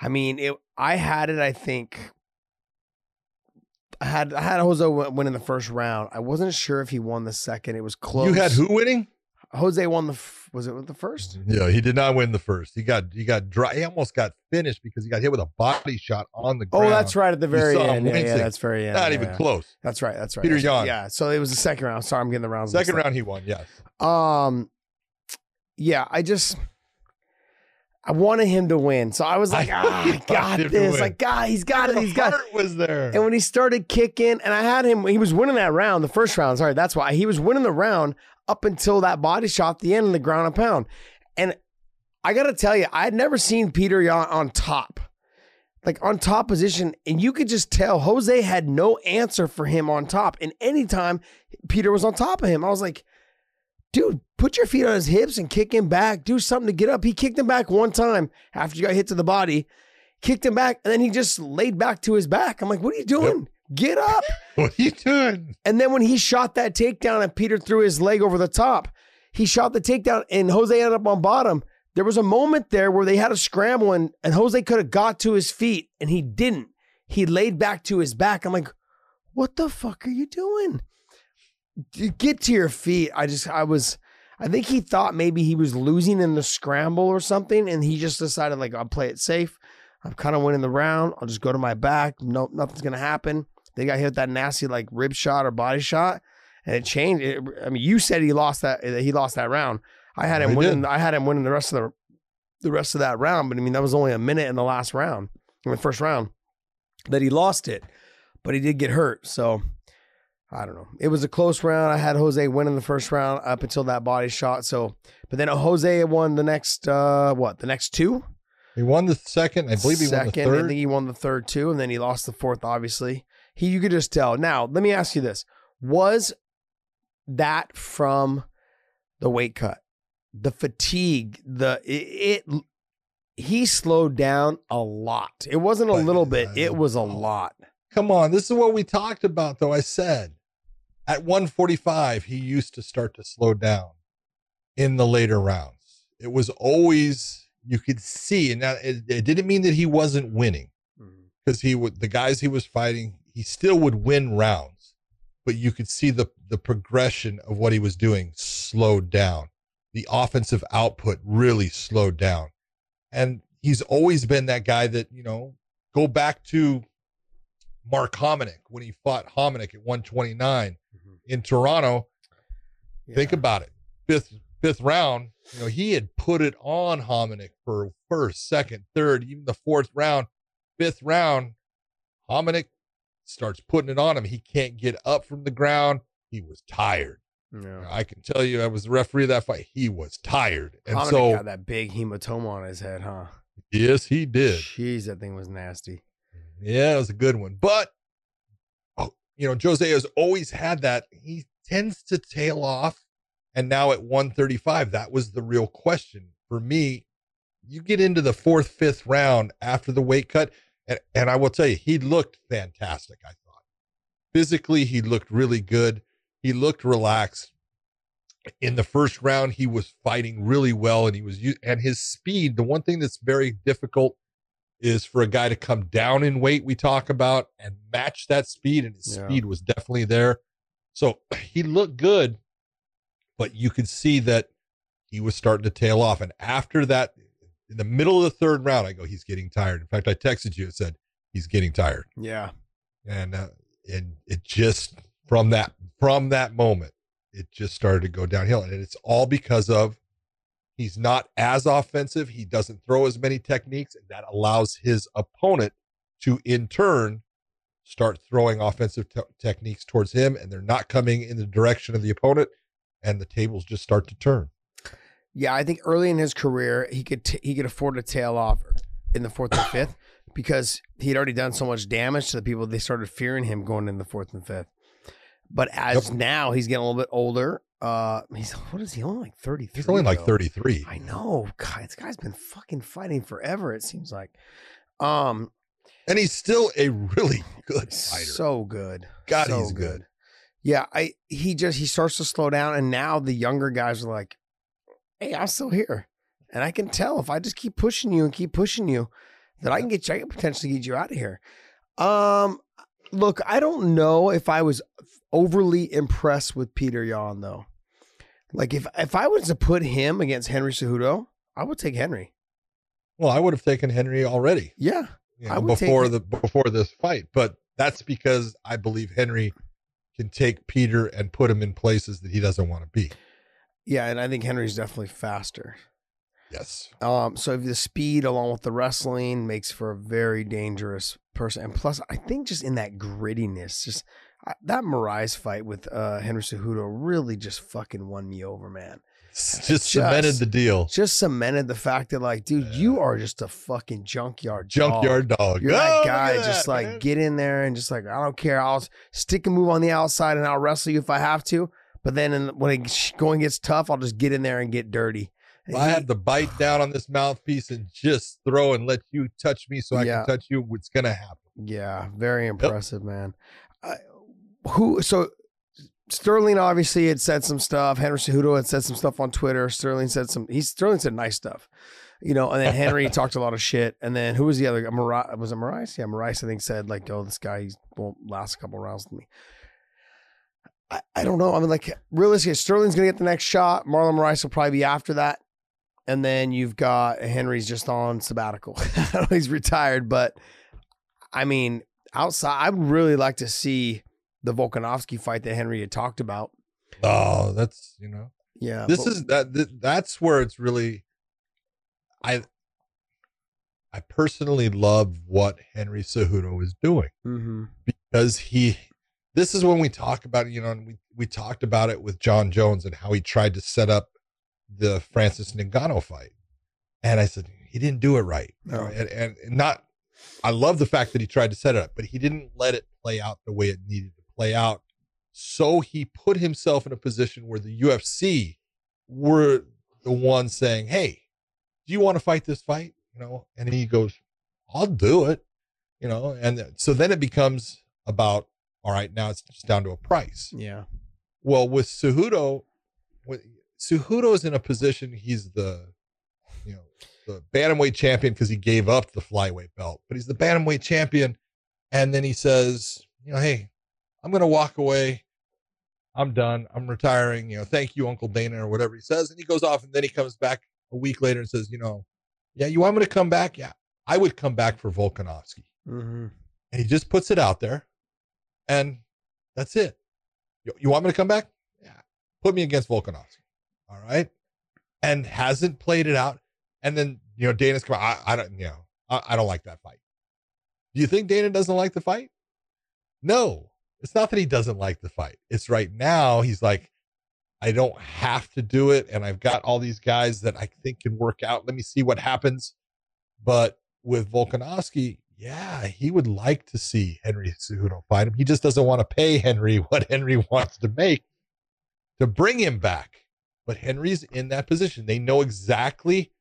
I mean, it. I had it. I think. I had I had Jose win in the first round. I wasn't sure if he won the second. It was close. You had who winning? Jose won the. Was it the first? Yeah, he did not win the first. He got he got dry. He almost got finished because he got hit with a body shot on the ground. Oh, that's right at the very end. Yeah, yeah, that's very end. Not yeah, even yeah. close. That's right. That's right. Peter. Yan. Yeah. So it was the second round. Sorry, I'm getting the rounds. Second round he won. Yes. Um, yeah, I just I wanted him to win, so I was like, I ah, I got him this. Like, God, he's got it. He's got it. was there. And when he started kicking, and I had him, he was winning that round, the first round. Sorry, that's why he was winning the round up until that body shot at the end in the ground and pound. And I got to tell you, I had never seen Peter Yan on top, like on top position, and you could just tell Jose had no answer for him on top. And anytime Peter was on top of him, I was like, dude, put your feet on his hips and kick him back. Do something to get up. He kicked him back one time after you got hit to the body, kicked him back, and then he just laid back to his back. I'm like, what are you doing? Get up. what are you doing? And then when he shot that takedown and Peter threw his leg over the top, he shot the takedown and Jose ended up on bottom. There was a moment there where they had a scramble and, and Jose could have got to his feet and he didn't. He laid back to his back. I'm like, what the fuck are you doing? Get to your feet. I just, I was, I think he thought maybe he was losing in the scramble or something. And he just decided, like, I'll play it safe. I'm kind of winning the round. I'll just go to my back. No, nothing's going to happen. They got hit with that nasty, like, rib shot or body shot. And it changed. It, I mean, you said he lost that, that he lost that round. I had him He winning. did. I had him winning the rest of the the rest of that round. But I mean, that was only a minute in the last round, in the first round, that he lost it. But he did get hurt. So I don't know. It was a close round. I had Jose win in the first round up until that body shot. So, but then Jose won the next uh what? The next two. He won the second. I believe he Second, won the third. I think he won the third too, and then he lost the fourth. Obviously, he you could just tell. Now, let me ask you this: Was that from the weight cut, the fatigue, the it? it he slowed down a lot. It wasn't a But, little bit; uh, it was a lot. Come on, this is what we talked about, though. I said at 145, he used to start to slow down in the later rounds. It was always, you could see, and that, it, it didn't mean that he wasn't winning mm-hmm. because he would, the guys he was fighting, he still would win rounds, but you could see the, the progression of what he was doing slowed down. The offensive output really slowed down. And he's always been that guy that, you know, go back to Mark Hominick when he fought Hominick at 129 in Toronto. Think about it. Fifth fifth round, you know, he had put it on Hominick for first, second, third, even the fourth round, fifth round. Hominick starts putting it on him. He can't get up from the ground. He was tired. Yeah. I can tell you, I was the referee of that fight. He was tired, and Hominick so got that big hematoma on his head, huh? yes, he did. Jeez, that thing was nasty. Yeah, it was a good one. But you know, Jose has always had that. He tends to tail off. And now at 135, that was the real question for me. You get into the fourth, fifth round after the weight cut, and, and I will tell you, he looked fantastic, I thought. Physically, he looked really good. He looked relaxed. In the first round, he was fighting really well, and he was and his speed. The one thing that's very difficult is for a guy to come down in weight we talk about and match that speed and his Yeah. speed was definitely there. So he looked good but you could see that he was starting to tail off. And after that in the middle of the third round i go he's getting tired. In fact i texted you and said he's getting tired. Yeah. and uh, and it just from that from that moment it just started to go downhill. And it's all because of he's not as offensive he doesn't throw as many techniques and that allows his opponent to in turn start throwing offensive te- techniques towards him and they're not coming in the direction of the opponent and the tables just start to turn Yeah, I think early in his career he could t- he could afford to tail off in the fourth and fifth because he'd already done so much damage to the people. They started fearing him going in the fourth and fifth. But as Yep. now he's getting a little bit older. Uh, he's what is he only like thirty three? he's only like 33 I know. God, this guy's been fucking fighting forever. It seems like. Um, and he's still a really good fighter so good. god so he's good Yeah, I he just he starts to slow down, and now the younger guys are like, "Hey, I'm still here, and I can tell if I just keep pushing you and keep pushing you, that I can get you, I can potentially get you out of here." Um, look, I don't know if I was overly impressed with Peter Yan though. Like if if I was to put him against Henry Cejudo, I would take Henry. well i would have taken henry already Yeah, you know, before the before this fight. But that's because I believe Henry can take Peter and put him in places that he doesn't want to be. yeah, and I think Henry's definitely faster. Yes. Um, so if the speed along with the wrestling makes for a very dangerous person, and plus, I think just in that grittiness, just that Moraes fight with uh, Henry Cejudo really just fucking won me over, man. It's just cemented the deal. Just cemented the fact that, like, dude, you are just a fucking junkyard, dog. Junkyard dog. You're Oh, that guy, at just like man. get in there and just like I don't care. I'll stick a move on the outside and I'll wrestle you if I have to. But then in, when it going gets tough, I'll just get in there and get dirty. If I had to bite down on this mouthpiece and just throw and let you touch me so I Yeah. can touch you, what's gonna happen? Yeah, very impressive, man. I, who so Sterling obviously had said some stuff. Henry Cejudo had said some stuff on Twitter. Sterling said some. He Sterling said nice stuff, you know. And then Henry talked a lot of shit. And then who was the other? Mar- was it Moraes? Yeah, Moraes. I think said like, "Oh, this guy won't last a couple rounds with me." I, I don't know. I mean, like realistically, Sterling's gonna get the next shot. Marlon Moraes will probably be after that. And then you've got Henry's just on sabbatical. I don't know he's retired, but I mean, outside, I would really like to see the Volkanovski fight that Henry had talked about. Oh, that's you know. Yeah, this but- is that th- that's where it's really I I personally love what Henry Cejudo is doing. Mhm. because he this is when we talk about you know, and we, we talked about it with Jon Jones and how he tried to set up the Francis Ngannou fight. And I said, he didn't do it right. No. and, and and not I love the fact that he tried to set it up, but he didn't let it play out the way it needed to play out. So he put himself in a position where the UFC were the ones saying, Hey, do you want to fight this fight? You know, and he goes, I'll do it you know and so then it becomes about all right now it's just down to a price yeah, well with Cejudo with Cejudo is in a position he's the you know the bantamweight champion because he gave up the flyweight belt but he's the bantamweight champion and then he says you know hey I'm going to walk away. I'm done. I'm retiring you know thank you uncle Dana or whatever he says. And he goes off and then he comes back a week later and says you know yeah you want me to come back? Yeah. I would come back for Volkanovski. Hmm and he just puts it out there and that's it. You, you want me to come back? Yeah. Put me against volkanovski. All right? And hasn't played it out. And then, you know, Dana's come I, I don't, you know, I, I don't like that fight. Do you think Dana doesn't like the fight? No, it's not that he doesn't like the fight. It's right now he's like, I don't have to do it. And I've got all these guys that I think can work out. Let me see what happens. But with Volkanovski, yeah, he would like to see Henry Cejudo fight him. He just doesn't want to pay Henry what Henry wants to make to bring him back. But Henry's in that position. They know exactly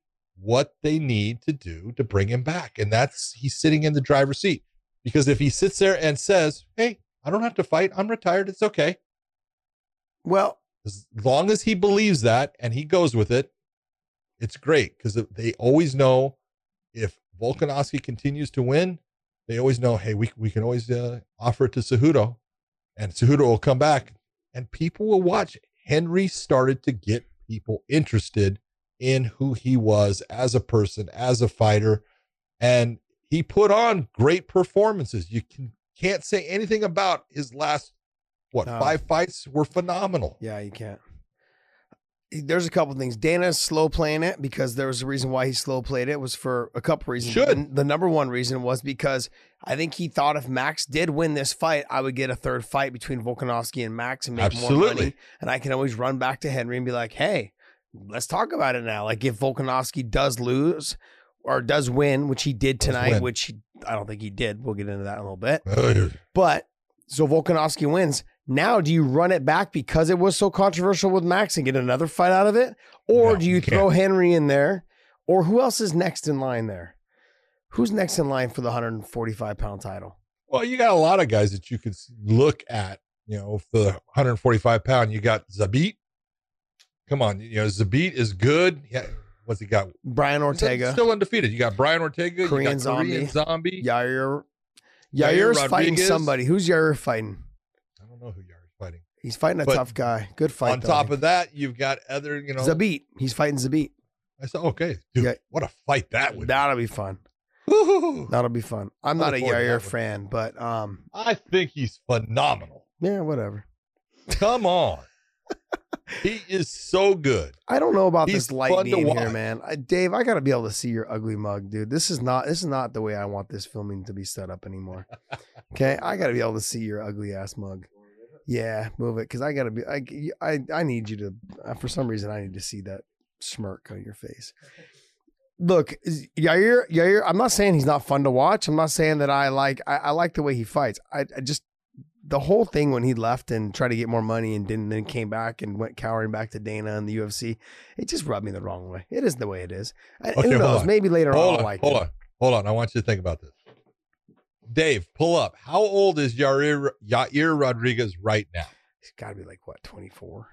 what they need to do to bring him back. And that's he's sitting in the driver's seat. Because if he sits there and says, Hey, I don't have to fight, I'm retired, it's okay. Well, as long as he believes that and he goes with it, it's great because they always know if Volkanovski continues to win, they always know, hey, we, we can always uh, offer it to Cejudo and Cejudo will come back and people will watch. Henry started to get people interested in who he was as a person, as a fighter. And he put on great performances. You can, can't say anything about his last, what, no. five fights were phenomenal. Yeah, you can't there's a couple things. Dana's slow playing it because there was a reason why he slow played it was for a couple reasons. Should. The, the number one reason was because I think he thought if Max did win this fight, I would get a third fight between Volkanovski and Max and make Absolutely. more money. And I can always run back to Henry and be like, hey, let's talk about it now. Like if Volkanovski does lose or does win, which he did tonight, which he, I don't think he did. We'll get into that in a little bit. but so Volkanovski wins. Now, do you run it back because it was so controversial with Max and get another fight out of it? Or no, do you, you throw Henry in there? Or who else is next in line there? Who's next in line for the 145 pound title? Well, you got a lot of guys that you could look at. You know, the 145 pound, you got Zabit. Come on, you know, Zabit is good. Yeah, what's he got? Brian Ortega. Still undefeated. You got Brian Ortega. Korean, you got zombie. Korean zombie. Yair. Yair's Yair fighting somebody. Who's Yair fighting? I don't know who Yair's fighting. He's fighting a but tough guy. Good fight. On though. top of that, you've got other, you know, Zabit. He's fighting Zabit. I said, okay, dude, yeah. what a fight that would. That'll be fun. That'll be fun. I'm not a Yair fan, but um, I think he's phenomenal. Yeah, whatever. Come on. he is so good. I don't know about He's this light being here, man. I, Dave, I got to be able to see your ugly mug, dude. This is not this is not the way I want this filming to be set up anymore. okay, I got to be able to see your ugly ass mug. Yeah, move it because I gotta be. I, I I need you to. Uh, for some reason, I need to see that smirk on your face. Look, Yair. Yair. I'm not saying he's not fun to watch. I'm not saying that I like. I, I like the way he fights. I, I, just the whole thing when he left and tried to get more money and didn't then came back and went cowering back to Dana and the UFC. It just rubbed me the wrong way. It is the way it is. Okay, Who knows? Maybe later hold on, on, like hold it. on, hold on. I want you to think about this. Dave, pull up. How old is Yair, Yair Rodriguez right now? He's got to be like what, 24?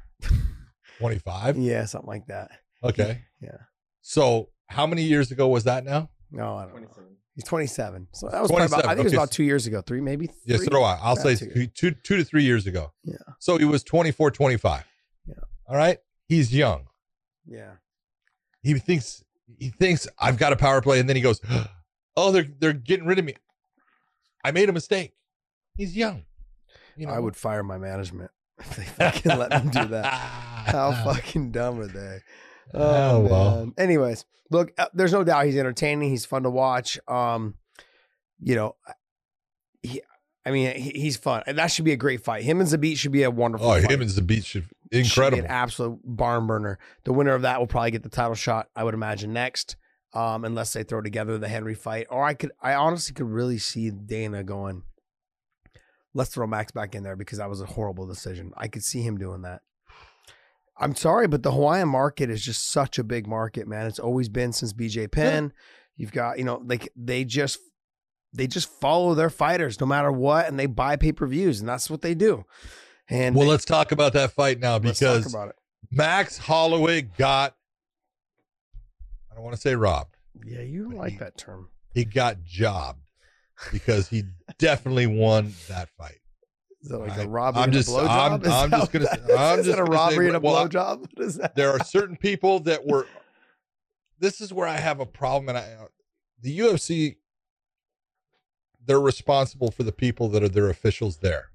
25? yeah, something like that. Okay. Yeah. So, how many years ago was that now? No, I don't 27. know. He's 27. So that was about, I think okay. it was about two years ago, three maybe. Three? Yeah, so do I. I'll say two, two, two to three years ago. Yeah. So he was 24, 25. Yeah. All right. He's young. Yeah. He thinks he thinks I've got a power play, and then he goes, "Oh, they're they're getting rid of me. I made a mistake. He's young. You know? I would fire my management if they fucking let them do that. How fucking dumb are they? Oh, oh well. Anyways, look, uh, there's no doubt he's entertaining. He's fun to watch. Um, you know, he, I mean, he, he's fun. That should be a great fight. Him and Zabit should be a wonderful. Oh, fight. him and Zabit should incredible, should an absolute barn burner. The winner of that will probably get the title shot. I would imagine next um, unless they throw together the Henry fight. Or I could, I honestly could really see Dana going, let's throw Max back in there because that was a horrible decision. I could see him doing that. I'm sorry, but the Hawaiian market is just such a big market, man. It's always been since BJ Penn. You've got, you know, like they just they just follow their fighters no matter what, and they buy pay per views, and that's what they do. And well, they, let's talk about that fight now because Max Holloway got I don't want to say robbed. Yeah, you like he, that term. He got jobbed because he definitely won that fight. Is that like I, a robbery I'm just, and a blowjob? I'm, I'm just gonna. I'm is just a robbery say, and a well, blowjob? What is that? There are certain people that were. This is where I have a problem, and I, the UFC, they're responsible for the people that are their officials there.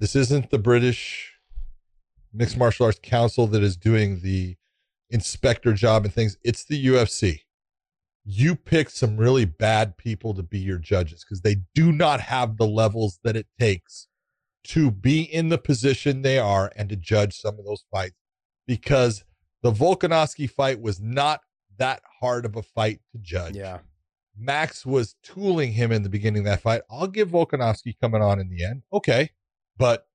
This isn't the British Mixed Martial Arts Council that is doing the inspector job and things. It's the UFC. You pick some really bad people to be your judges because they do not have the levels that it takes to be in the position they are and to judge some of those fights because the Volkanovski fight was not that hard of a fight to judge. Yeah. Max was tooling him in the beginning of that fight. I'll give Volkanovski coming on in the end. Okay. But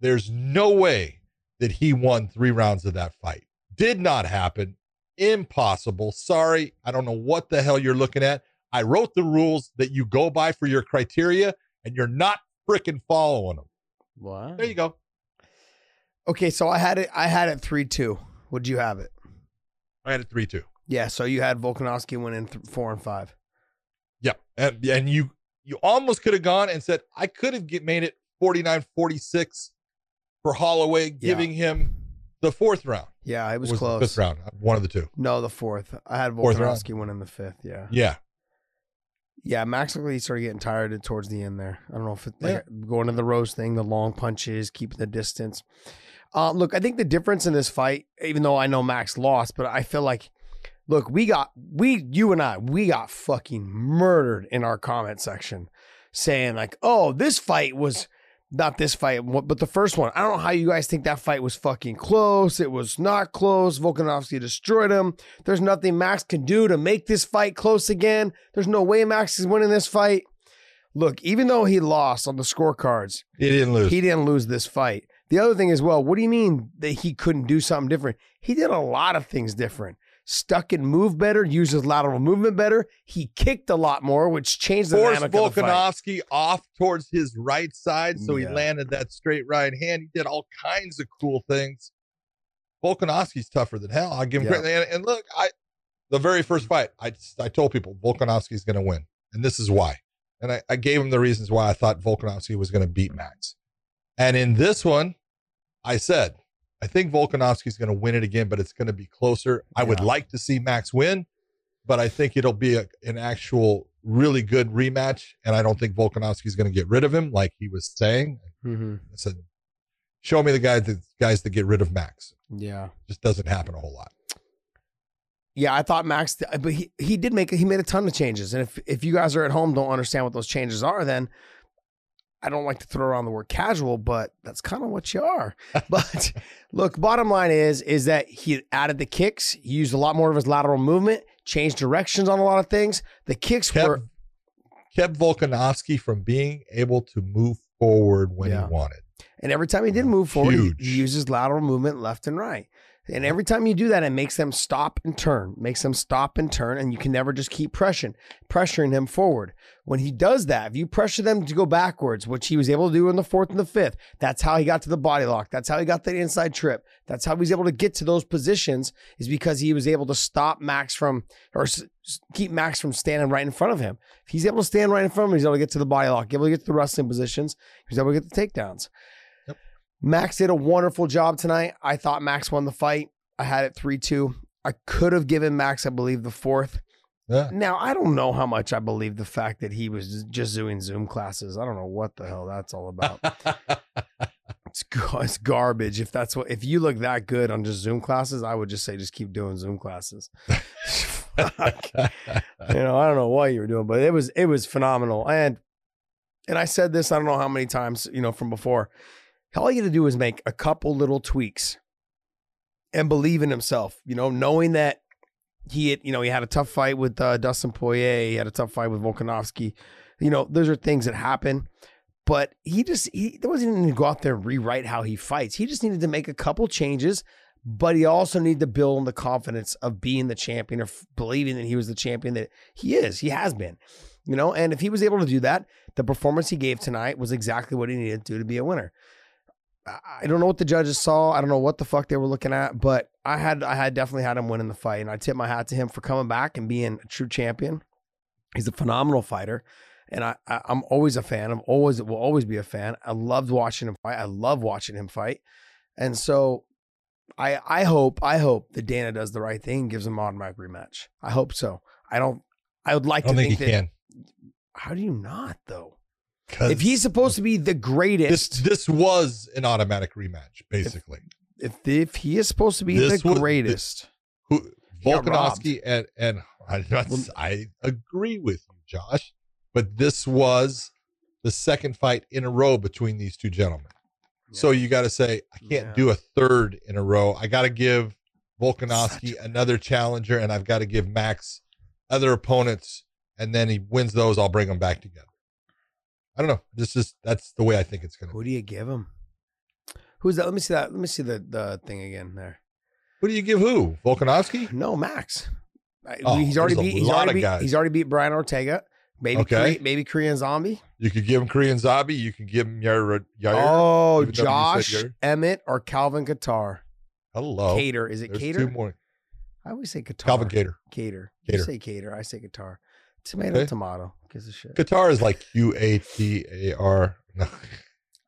there's no way that he won three rounds of that fight. Did not happen. Impossible. Sorry. I don't know what the hell you're looking at. I wrote the rules that you go by for your criteria and you're not freaking following them. Wow. There you go. Okay, so I had it. I had it three two. Would you have it? I had it 3 2. Yeah. So you had Volkanovski winning th- four and five. Yep. And, and you you almost could have gone and said, I could have made it 49 46 for Holloway, giving him the fourth round. Yeah, it was, the close. fifth round, one of the two. No, the fourth. I had Fourth round. Volkanovski winning the fifth. Yeah. Yeah. Yeah, Max looked like he started getting tired towards the end there. I don't know if it, like, going to the rose thing, the long punches, keeping the distance. Uh, look, I think the difference in this fight, even though I know Max lost, but I feel like, look, we got we you and I we got fucking murdered in our comment section, saying like, oh, this fight was not this fight, but the first one. I don't know how you guys think that fight was fucking close. It was not close. Volkanovski destroyed him. There's nothing Max can do to make this fight close again. There's no way Max is winning this fight. Look, even though he lost on the scorecards, He didn't lose. he didn't lose this fight. The other thing as well, what do you mean that he couldn't do something different? He did a lot of things different. Stuck and moved better, uses lateral movement better. He kicked a lot more, which changed the Forced dynamic of the fight. Volkanovski off towards his right side, so Yeah. he landed that straight right hand. He did all kinds of cool things. Volkanovski's tougher than hell. I give him Yeah. credit. And, and look, I the very first fight, I I told people Volkanovski's going to win, and this is why. And I, I gave him the reasons why I thought Volkanovski was going to beat Max. And in this one, I said, I think Volkanovski's going to win it again, but it's going to be closer. I would like to see Max win, but I think it'll be a, an actual really good rematch. And I don't think Volkanovski's going to get rid of him, like he was saying. Mhm. I said, show me the guys that guys that get rid of Max. Yeah. Just doesn't happen a whole lot. Yeah, I thought Max, but he, he did make he made a ton of changes. And if if you guys are at home don't understand what those changes are, then I don't like to throw around the word casual, but that's kind of what you are. But look, bottom line is is that he added the kicks. He used a lot more of his lateral movement, changed directions on a lot of things. The kicks Kept, were kept Volkanovski from being able to move forward when Yeah. he wanted. And every time he did uh, move forward, he, Huge. he uses lateral movement left and right. And every time you do that, it makes them stop and turn, makes them stop and turn, and you can never just keep pressuring, pressuring him forward. When he does that, if you pressure them to go backwards, which he was able to do in the fourth and the fifth, that's how he got to the body lock. That's how he got the inside trip. That's how he was able to get to those positions, is because he was able to stop Max from or keep Max from standing right in front of him. If he's able to stand right in front of him, he's able to get to the body lock, able to get to the wrestling positions, he's able to get the takedowns. Max did a wonderful job tonight. I thought Max won the fight. I had it 3 2. I could have given Max, I believe, the fourth. Yeah. Now, I don't know how much I believe the fact that he was just doing Zoom classes. I don't know what the hell that's all about. it's, it's garbage. If that's what, if you look that good on just Zoom classes, I would just say just keep doing Zoom classes. You know, I don't know what you were doing, but it was it was phenomenal. And and I said this, I don't know how many times, you know, from before. All you got to do is make a couple little tweaks and believe in himself. You know, knowing that he had, you know, he had a tough fight with uh, Dustin Poirier, he had a tough fight with Volkanovski. You know, those are things that happen. But he just he there wasn't even to go out there and rewrite how he fights. He just needed to make a couple changes, but he also needed to build on the confidence of being the champion or f- believing that he was the champion that he is. He has been, you know. And if he was able to do that, the performance he gave tonight was exactly what he needed to do to be a winner. I- don't know what the judges saw. I don't know what the fuck they were looking at, but I had I had definitely had him winning the fight, and I tip my hat to him for coming back and being a true champion. He's a phenomenal fighter, and I, I I'm always a fan. I'm always will always be a fan. I loved watching him fight. I love watching him fight, and so I I hope I hope that Dana does the right thing, and gives him an automatic rematch. I hope so. I don't. I would like I to think, think, he that. can. How do you not though? If he's supposed to be the greatest, this was an automatic rematch, basically. if if he is supposed to be This the was- greatest, Who, Volkanovski and and I, I agree with you, Josh. But this was the second fight in a row between these two gentlemen. So you got to say I can't Yeah. do a third in a row. I got to give Volkanovski a- another challenger, and I've got to give Max other opponents, and then he wins those. I'll bring them back together. I don't know. This is that's the way I think it's going to. Who do you give him? Who's that? Let me see that. Let me see the the thing again there. Who do you give? Who Volkanovski? No, Max. Oh, he's already beat. He's already beat. He's already beat Brian Ortega. Maybe Okay. Kore- maybe Korean Zombie. You could give him Korean Zombie. You can give him Yair. Yair. oh, even though you said Josh Yair. Emmett or Calvin Qatar. Hello. Cater. Is it There's Cater? two more. I always say Qatar. Calvin Cater. Cater. Cater. You say Cater. I say Qatar. Tomato, Okay. tomato. Gives a shit. Qatar is like Q A T A R. No.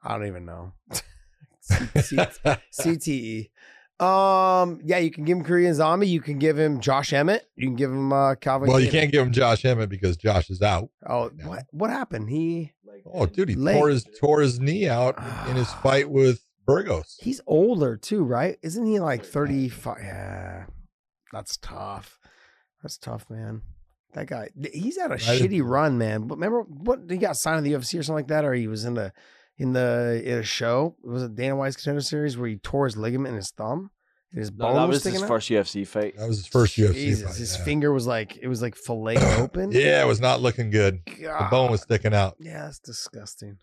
I don't even know. C- CTE. Um, yeah, you can give him Korean Zombie. You can give him Josh Emmett. You can give him uh, Calvin. well, you can't give him Josh Emmett because Josh is out. Oh, what what happened? He Oh, dude, he Leg. tore his tore his knee out in his fight with Burgos. he's older too, right? Isn't he like thirty five? Yeah, that's tough. That's tough, man. That guy, he's had a Right. shitty run, man. But remember what he got signed in the UFC or something like that, or he was in the in the in a show. It was a Dana White's contender series where he tore his ligament in his thumb, and his No, bone that was was his out. first UFC fight. That was his first UFC Jesus, fight. his yeah. finger was like it was like fillet open. Yeah, it was not looking good. The bone was sticking out. Yeah, it's disgusting.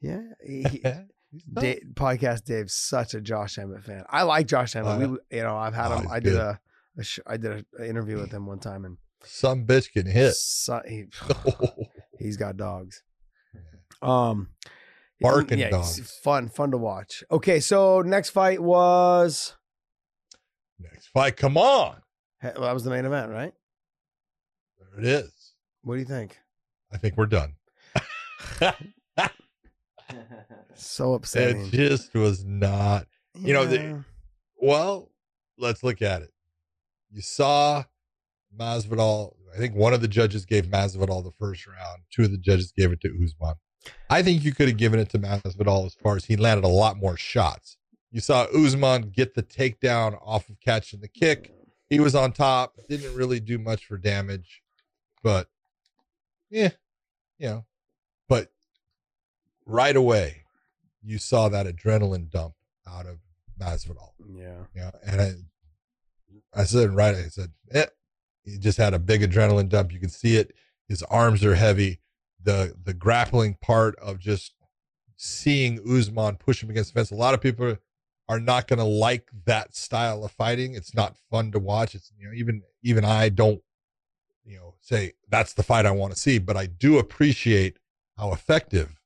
Yeah, he, he- He's tough. Da- podcast Dave's such a Josh Emmett fan. I like Josh Emmett. Oh, yeah. we, you know, I've had Oh, him. I did good. a, a sh- I did an interview with him one time, and Some bitch can hit. so- he, he's got dogs. Um, Barking it's dogs. Fun, fun to watch. Okay, so next fight was Next fight, come on. well, that was the main event, right? There it is. What do you think? I think we're done. So upsetting. It just was not. you know, the- Well, let's look at it. You saw Masvidal. I think one of the judges gave Masvidal the first round. Two of the judges gave it to Usman. I think you could have given it to Masvidal as far as he landed a lot more shots. You saw Usman get the takedown off of catching the kick. He was on top. Didn't really do much for damage, but yeah, you know. But right away, you saw that adrenaline dump out of Masvidal. yeah. You know, and I, I said right, I said, eh. He just had a big adrenaline dump. You can see it. His arms are heavy. The the grappling part of just seeing Usman push him against the fence. A lot of people are not going to like that style of fighting. It's not fun to watch. It's you know even even I don't you know say that's the fight I want to see, but I do appreciate how effective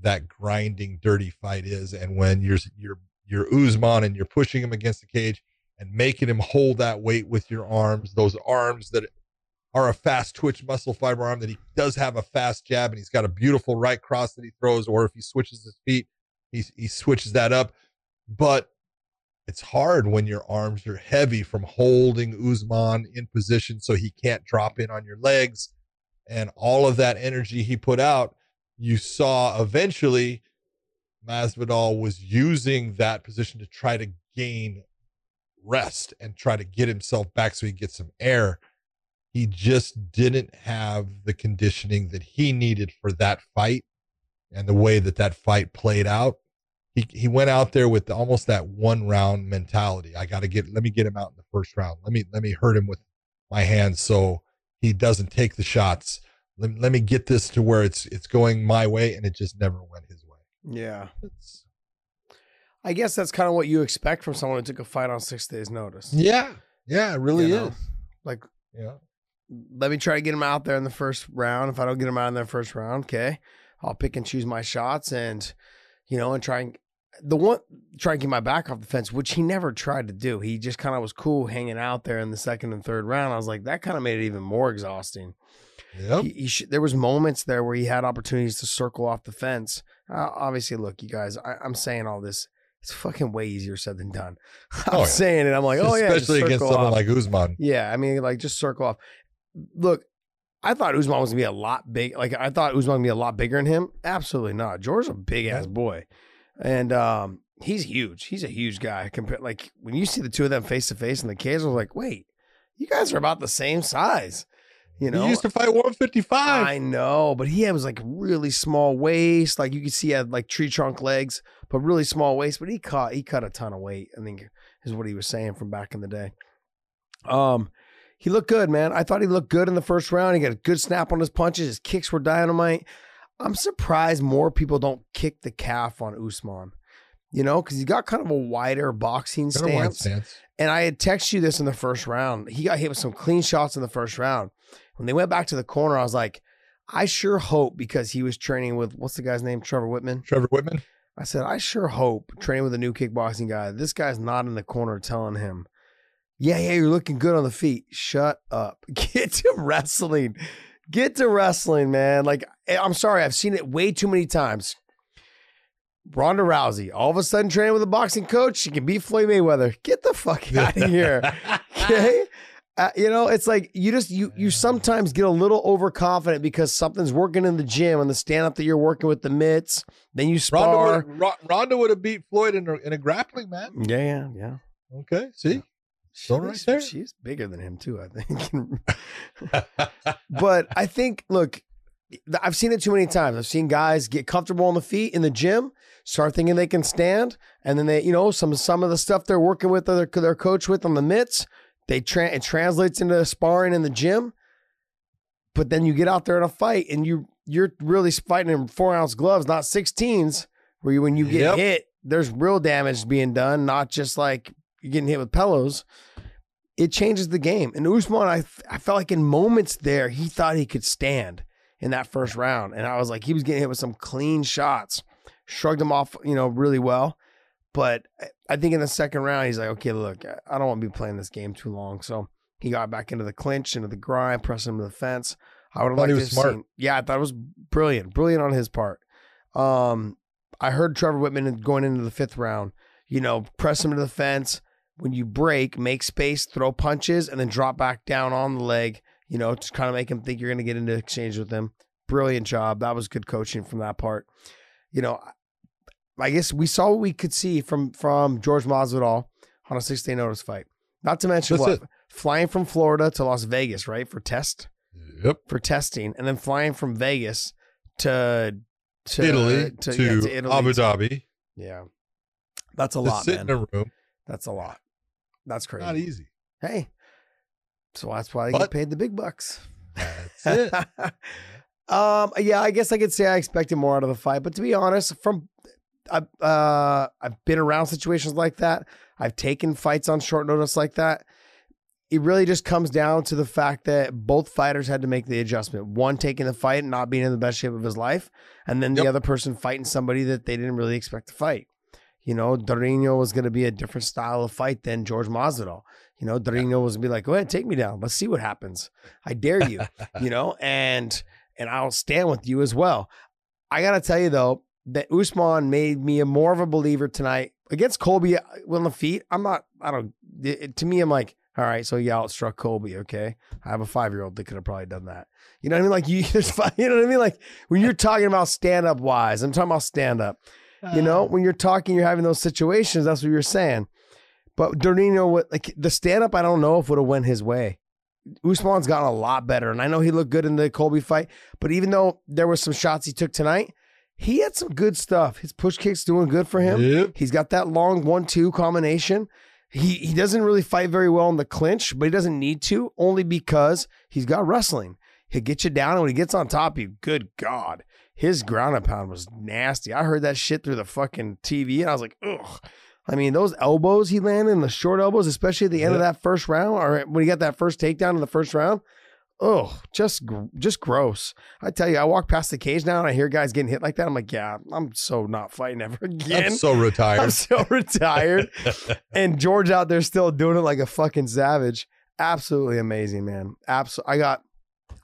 that grinding dirty fight is and when you're you're you're Usman and you're pushing him against the cage and making him hold that weight with your arms, those arms that are a fast twitch muscle fiber arm that he does have a fast jab and he's got a beautiful right cross that he throws, or if he switches his feet, he, he switches that up. But it's hard when your arms are heavy from holding Usman in position so he can't drop in on your legs. And all of that energy he put out, you saw eventually Masvidal was using that position to try to gain rest and try to get himself back so he gets some air. He just didn't have the conditioning that he needed for that fight and the way that that fight played out. He he went out there with almost that one round mentality. I got to get let me get him out in the first round. Let me let me hurt him with my hands so he doesn't take the shots. Let, let me get this to where it's it's going my way and it just never went his way. Yeah. It's, I guess that's kind of what you expect from someone who took a fight on six days' notice. yeah. Yeah, it really You know? is. Like, Yeah. let me try to get him out there in the first round. If I don't get him out in the first round, okay, I'll pick and choose my shots and, you know, and try and the one try and get my back off the fence, which he never tried to do. He just kind of was cool hanging out there in the second and third round. I was like, that kind of made it even more exhausting. Yep. He, he sh- there was moments there where he had opportunities to circle off the fence. Uh, obviously, look, you guys, I, I'm saying all this. It's fucking way easier said than done. I'm Oh, yeah. saying it. I'm like, oh yeah, Especially against someone off. like Usman. Yeah, I mean, like just circle off. Look, I thought Usman was gonna be a lot big. Like I thought Usman was gonna be a lot bigger than him. Absolutely not. George's a big ass boy, and um, he's huge. He's a huge guy. Compared, like when you see the two of them face to face and the kids was like, wait, you guys are about the same size. You know, he used to fight 155. I know, but he was like really small waist. Like you could see he had like tree trunk legs, but really small waist. But he caught he cut a ton of weight. I think is what he was saying from back in the day. Um, he looked good, man. I thought he looked good in the first round. He got a good snap on his punches. His kicks were dynamite. I'm surprised more people don't kick the calf on Usman. You know, because he got kind of a wider boxing wide stance. stance. And I had texted you this in the first round. He got hit with some clean shots in the first round. When they went back to the corner, I was like, I sure hope because he was training with what's the guy's name? Trevor Wittman. Trevor Wittman. I said, I sure hope training with a new kickboxing guy. This guy's not in the corner telling him, Yeah, yeah, you're looking good on the feet. Shut up. Get to wrestling. Get to wrestling, man. Like, eh, I'm sorry, I've seen it way too many times. Ronda Rousey, all of a sudden training with a boxing coach, she can beat Floyd Mayweather. Get the fuck out of here. Okay. Uh, you know, it's like you just you you sometimes get a little overconfident because something's working in the gym and the stand up that you're working with the mitts. Then you spar. Ronda would, Ronda would have beat Floyd in a, in a grappling match. yeah, yeah, yeah. Okay, see, Stone right She's- there. She's bigger than him too, I think. but I think, look, I've seen it too many times. I've seen guys get comfortable on the feet in the gym, start thinking they can stand, and then they, you know, some some of the stuff they're working with their their coach with on the mitts, they tra- it translates into sparring in the gym. But then you get out there in a fight, and you you're really fighting in four ounce gloves, not sixteens, where you when you get Yep. hit, there's real damage being done, not just like you're getting hit with pillows it changes the game. And Usman, I, I felt like in moments there, he thought he could stand in that first round. And I was like, he was getting hit with some clean shots, shrugged him off, you know, really well. But I- think in the second round, he's like, okay, look, I- don't want to be playing this game too long. So he got back into the clinch, into the grind, pressing him to the fence. I would have liked to have smart. seen. Yeah, I thought it was brilliant, brilliant on his part. Um, I heard Trevor Wittman going into the fifth round, you know, press him to the fence. When you break, make space, throw punches, and then drop back down on the leg, you know, to kind of make him think you're going to get into exchange with him. Brilliant job. That was good coaching from that part. You know, I guess we saw what we could see from from George Masvidal on a six day notice fight. Not to mention That's what it. flying from Florida to Las Vegas, right, for test Yep. for testing, and then flying from Vegas to to Italy to, yeah, to Italy. Abu Dhabi. Yeah, that's a To lot, sit man. in a room. That's a lot. That's crazy. Not easy. Hey, so that's why they get paid the big bucks. That's it. um, yeah, I guess I could say I expected more out of the fight, but to be honest, from I uh I've been around situations like that. I've taken fights on short notice like that. It really just comes down to the fact that both fighters had to make the adjustment. One taking the fight and not being in the best shape of his life, and then the other person fighting somebody that they didn't really expect to fight. You know, Durinho was going to be a different style of fight than George Masvidal. You know, Durinho was going to be like, "Go ahead, take me down. Let's see what happens. I dare you." you know, and and I'll stand with you as well. I gotta tell you though that Usman made me a more of a believer tonight against Colby uh, on the feet. I'm not. I don't. it- to me, I'm like, all right, so you outstruck Colby. Okay, I have a five year old that could have probably done that. You know what I mean? Like you, you know what I mean? Like when you're talking about stand up wise, I'm talking about stand up. You know, when you're talking, you're having those situations. That's what you're saying. But Durinho, what like the stand up, I don't know if would have went his way. Usman's gotten a lot better, and I know he looked good in the Colby fight. But even though there were some shots he took tonight, he had some good stuff. His push kick's doing good for him. Yep. He's got that long one-two combination. He he doesn't really fight very well in the clinch, but he doesn't need to, only because he's got wrestling. He'll get you down, and when he gets on top of you, good God, his ground and pound was nasty. I heard that shit through the fucking TV, and I was like, ugh. I mean, those elbows he landed, and the short elbows, especially at the end of that first round, or when he got that first takedown in the first round, oh, just just gross. I tell you, I walk past the cage now and I hear guys getting hit like that. I'm like, yeah, I'm so not fighting ever again. I'm so retired. I'm so retired. and George out there still doing it like a fucking savage. Absolutely amazing, man. Absolutely. I got,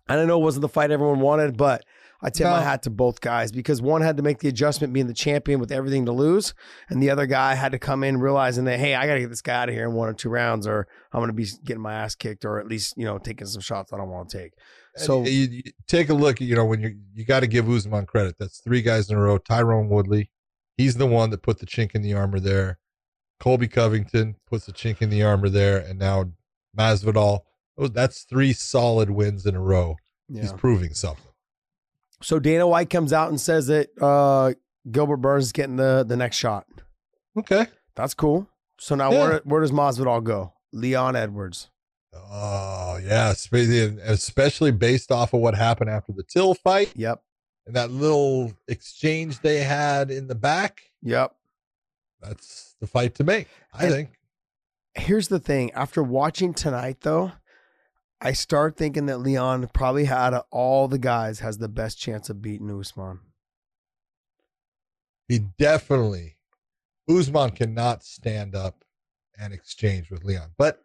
I don't know, it wasn't the fight everyone wanted, but I tip my hat to both guys because one had to make the adjustment being the champion with everything to lose. And the other guy had to come in realizing that, hey, I got to get this guy out of here in one or two rounds or I'm going to be getting my ass kicked or at least, you know, taking some shots I don't want to take. So, you, you take a look. You know when you you got to give Usman credit. That's three guys in a row. Tyron Woodley, He's the one that put the chink in the armor there. Colby Covington puts the chink in the armor there, and now Masvidal. Oh, that's three solid wins in a row. He's proving something. So Dana White comes out and says that uh, Gilbert Burns is getting the the next shot. Okay. That's cool. So now Yeah. where where does Masvidal go? Leon Edwards. Oh yeah, especially based off of what happened after the Till fight Yep. and that little exchange they had in the back. Yep. That's the fight to make. I And- think. Here's the thing. After watching tonight, though, I start thinking that Leon probably out of all the guys has the best chance of beating Usman. He definitely Usman cannot stand up and exchange with Leon. But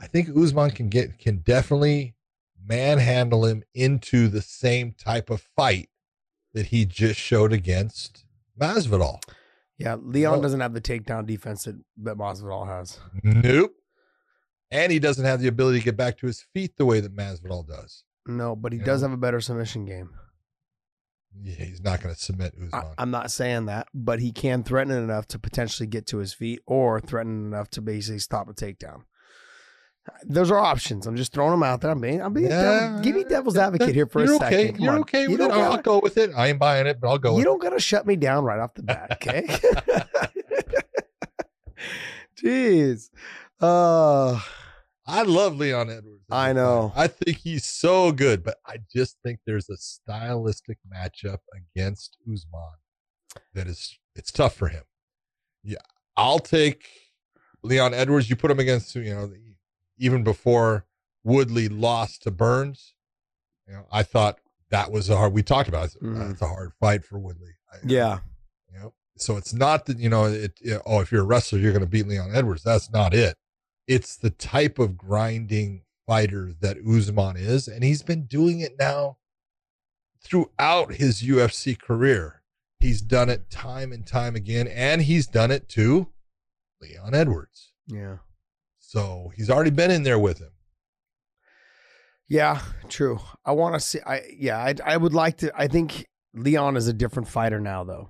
I think Usman can get can definitely manhandle him into the same type of fight that he just showed against Masvidal. Yeah, Leon Well- doesn't have the takedown defense that, that Masvidal has. Nope. And he doesn't have the ability to get back to his feet the way that Masvidal does. No, but he Yeah. does have a better submission game. Yeah, he's not going to submit I, Usman. I'm not saying that, but he can threaten enough to potentially get to his feet or threaten enough to basically stop a takedown. Those are options. I'm just throwing them out there. I'm being, I'm being devil, give me devil's advocate here for You're a second. okay. Come You're on. okay You with it. I'll, go with it. I ain't buying it, but I'll go You don't gotta shut me down right off the bat, okay? Jeez. Uh. I love Leon Edwards. I know. I think he's so good, but I just think there's a stylistic matchup against Usman that is it's tough for him. Yeah, I'll take Leon Edwards. You put him against you know even before Woodley lost to Burns. You know, I thought that was a hard. We talked about it. Mhm. That's a hard fight for Woodley. I- yeah. You know, so it's not that you know it. it- oh, if you're a wrestler, you're going to beat Leon Edwards. That's not it. It's the type of grinding fighter that Usman is, and he's been doing it now throughout his UFC career. He's done it time and time again, and he's done it to Leon Edwards. Yeah. So he's already been in there with him. Yeah, true. I want to see I yeah, I I would like to I think Leon is a different fighter now though.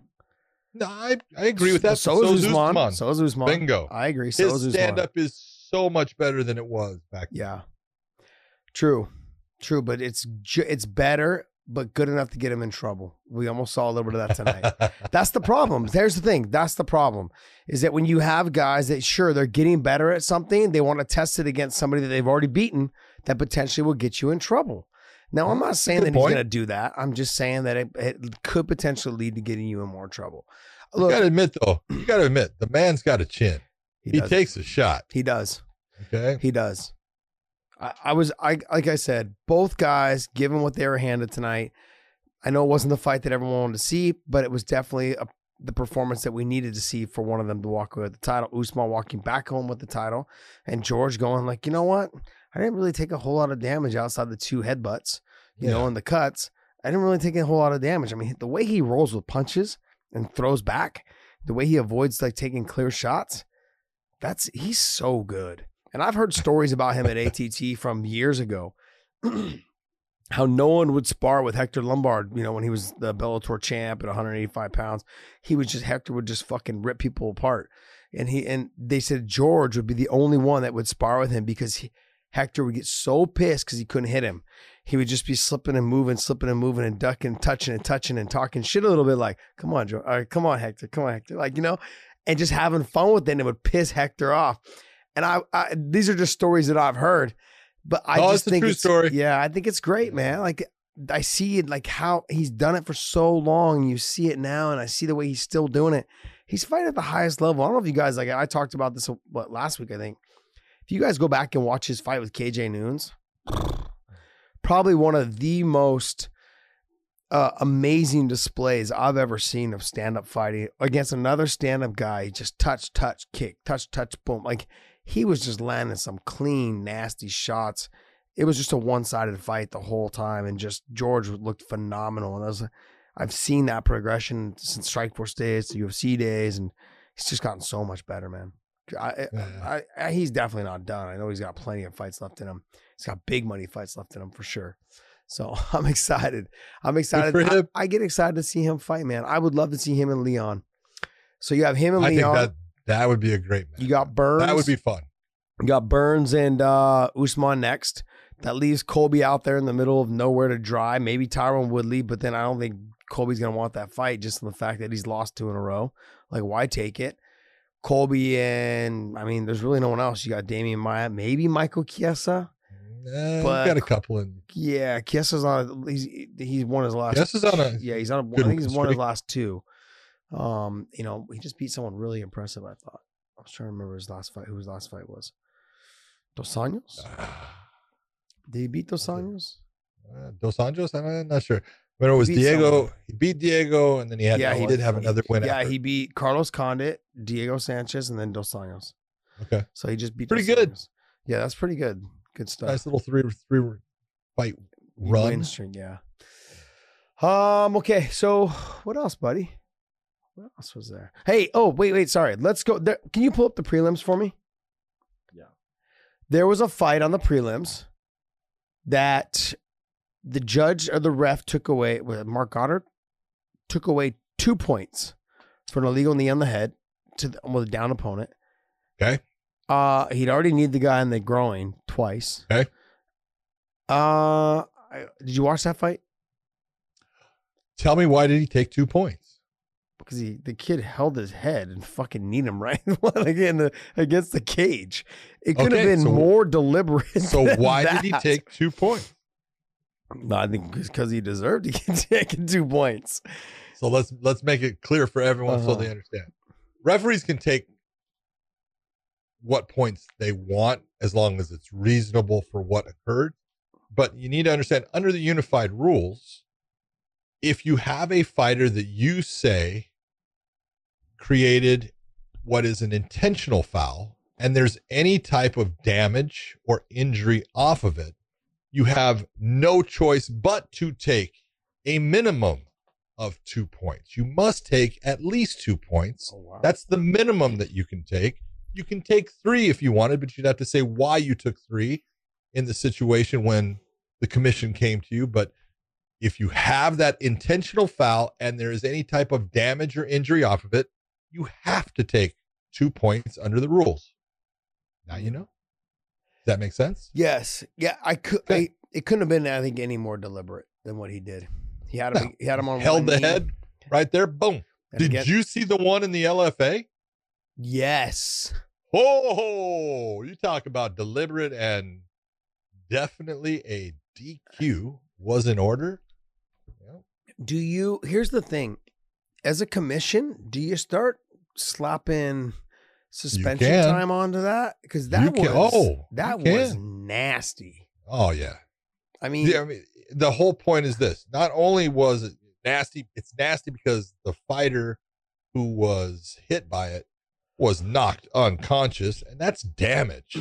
No, I, I agree with that. So, is Usman. So is Usman. Bingo. I agree. So is His Usman. stand up is so much better than it was back then. Yeah. True. True, but it's ju- it's better but good enough to get him in trouble. We almost saw a little bit of that tonight. That's the problem. There's the thing. That's the problem. Is that when you have guys that sure they're getting better at something, they want to test it against somebody that they've already beaten that potentially will get you in trouble. Now, I'm not saying that he's going to do that. I'm just saying that it, it could potentially lead to getting you in more trouble. you Look, gotta admit though, you gotta admit the man's got a chin. He, He, takes a shot. he does. Okay. He does. I, I was I like I said, both guys, given what they were handed tonight, I know it wasn't the fight that everyone wanted to see, but it was definitely a, the performance that we needed to see for one of them to walk away with the title. Usman walking back home with the title, and George going like, you know what? I didn't really take a whole lot of damage outside the two headbutts, you know, and the cuts. I didn't really take a whole lot of damage. I mean, the way he rolls with punches and throws back, the way he avoids like taking clear shots, that's he's so good. And I've heard stories about him at ATT from years ago. How no one would spar with Hector Lombard, you know, when he was the Bellator champ at 185 pounds. He was just Hector would just fucking rip people apart. And he and they said George would be the only one that would spar with him because he, Hector would get so pissed because he couldn't hit him. He would just be slipping and moving, slipping and moving and ducking, touching and touching and talking shit a little bit like, come on, right, come on, Hector. Come on, Hector. Like, you know, and just having fun with it. And it would piss Hector off. And I, I these are just stories that I've heard, but I Oh, just it's a think true it's story. Yeah, I think it's great, man. Like I see it, like how he's done it for so long. You see it now, and I see the way he's still doing it. He's fighting at the highest level. I don't know if you guys like. I talked about this what last week. I think if you guys go back and watch his fight with KJ Noons, probably one of the most uh, amazing displays I've ever seen of stand up fighting against another stand up guy. Just touch, touch, kick, touch, touch, boom. Like he was just landing some clean, nasty shots. It was just a one sided fight the whole time. And just George looked phenomenal. And I was, I've seen that progression since Strikeforce days to UFC days. And he's just gotten so much better, man. I. I, I, he's definitely not done. I know he's got plenty of fights left in him. He's got big money fights left in him for sure. So I'm excited. I'm excited. I. I get excited to see him fight, man. I would love to see him and Leon. So you have him and I think Leon. that that would be a great match. you got Burns. that would be fun. You got Burns and uh, Usman next. That leaves Colby out there in the middle of nowhere to dry. Maybe Tyron Woodley, but then I don't think Colby's gonna want that fight just on the fact that he's lost two in a row. Like, why take it? Colby and I mean, there's really no one else. You got Demian Maia, maybe Michael Chiesa. Eh, But- got a couple in. Yeah, Chiesa's on. He's he's won his last. Chiesa's on a yeah, he's on. A, good I think he's won his last two. Um, you know, he just beat someone really impressive. I thought. I was trying to remember his last fight. Who his last fight was? Dos Anjos. Did he beat Dos Anjos? Uh, Dos Anjos? I'm not sure. But it was He Diego. someone. He beat Diego, and then he had. Yeah, he he did have another win. Yeah, after. he beat Carlos Condit, Diego Sanchez, and then Dos Anjos. Okay, So he just beat. Pretty Dos good. Anjos. Yeah, that's pretty good. Good stuff. nice little three three fight run. Win streak, yeah. Um. Okay. So what else, buddy? What else was there? Hey. Oh, wait, wait. Sorry. Let's go. There, can you pull up the prelims for me? Yeah. There was a fight on the prelims that the judge or the ref took away. Was Marc Goddard took away two points for an illegal knee on the head to the, with a down opponent. Okay. Uh, he'd already need the guy in the groin twice. Okay. Uh, I, did you watch that fight? Tell me why did he take two points? because he the kid held his head and fucking kneed him right again the, against the cage. It could Okay, have been so- more deliberate. So than why did he that. take two points? No, I think because he deserved to get taken two points. So let's let's make it clear for everyone so Uh-huh. they understand. Referees can take what points they want as long as it's reasonable for what occurred. But you need to understand under the unified rules, if you have a fighter that you say created what is an intentional foul and there's any type of damage or injury off of it, you have no choice but to take a minimum of two points. You must take at least two points. Oh wow, That's the minimum that you can take. You can take three if you wanted, but you'd have to say why you took three in the situation when the commission came to you. But if you have that intentional foul and there is any type of damage or injury off of it, you have to take two points under the rules. Now you know. Does that make sense? yes, yeah. I could. Okay. I, it couldn't have been. I think any more deliberate than what he did. He had him. No. He had him on Held the knee, head right there. Boom. and Did again- you see the one in the LFA? Yes. Oh, you talk about deliberate and definitely a DQ was in order. Yep. Do you? Here's the thing. As a commission, do you start slapping suspension time onto that? Because that oh, You was can- oh, that was nasty. Oh yeah. I mean, Yeah, I mean, the whole point is this: not only was it nasty, it's nasty because the fighter who was hit by it was knocked unconscious, and that's damage,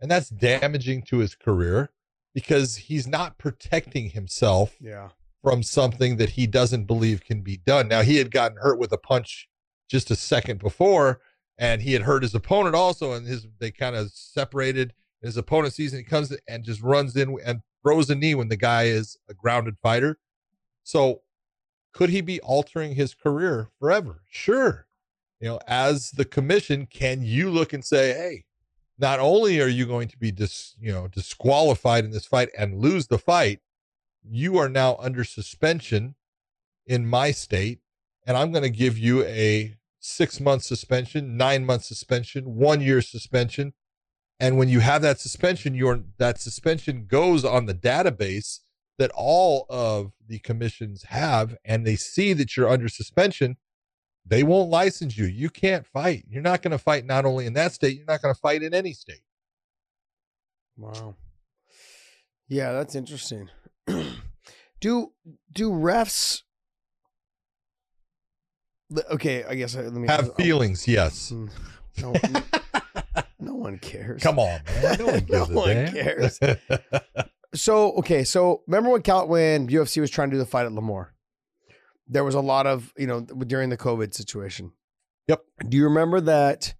and that's damaging to his career because he's not protecting himself yeah. from something that he doesn't believe can be done. Now, he had gotten hurt with a punch just a second before, and he had hurt his opponent also, and his they kind of separated. His opponent sees and he comes and just runs in and throws a knee when the guy is a grounded fighter. So, could he be altering his career forever? Sure. You know, as the commission, can you look and say, hey, not only are you going to be dis, you know, disqualified in this fight and lose the fight, you are now under suspension in my state, and I'm going to give you a six month suspension, nine month suspension, one year suspension. And when you have that suspension, your that suspension goes on the database that all of the commissions have, and they see that you're under suspension. They won't license you. You can't fight. You're not going to fight not only in that state, you're not going to fight in any state. Wow. Yeah, that's interesting. do do refs? Okay, I guess I, let me Have feelings, yes. Mm, No, no one cares. Come on, man. No one No one cares. So okay, so remember when Cal when UFC was trying to do the fight at Lemoore? There was a lot of you know during the COVID situation. Yep. Do you remember that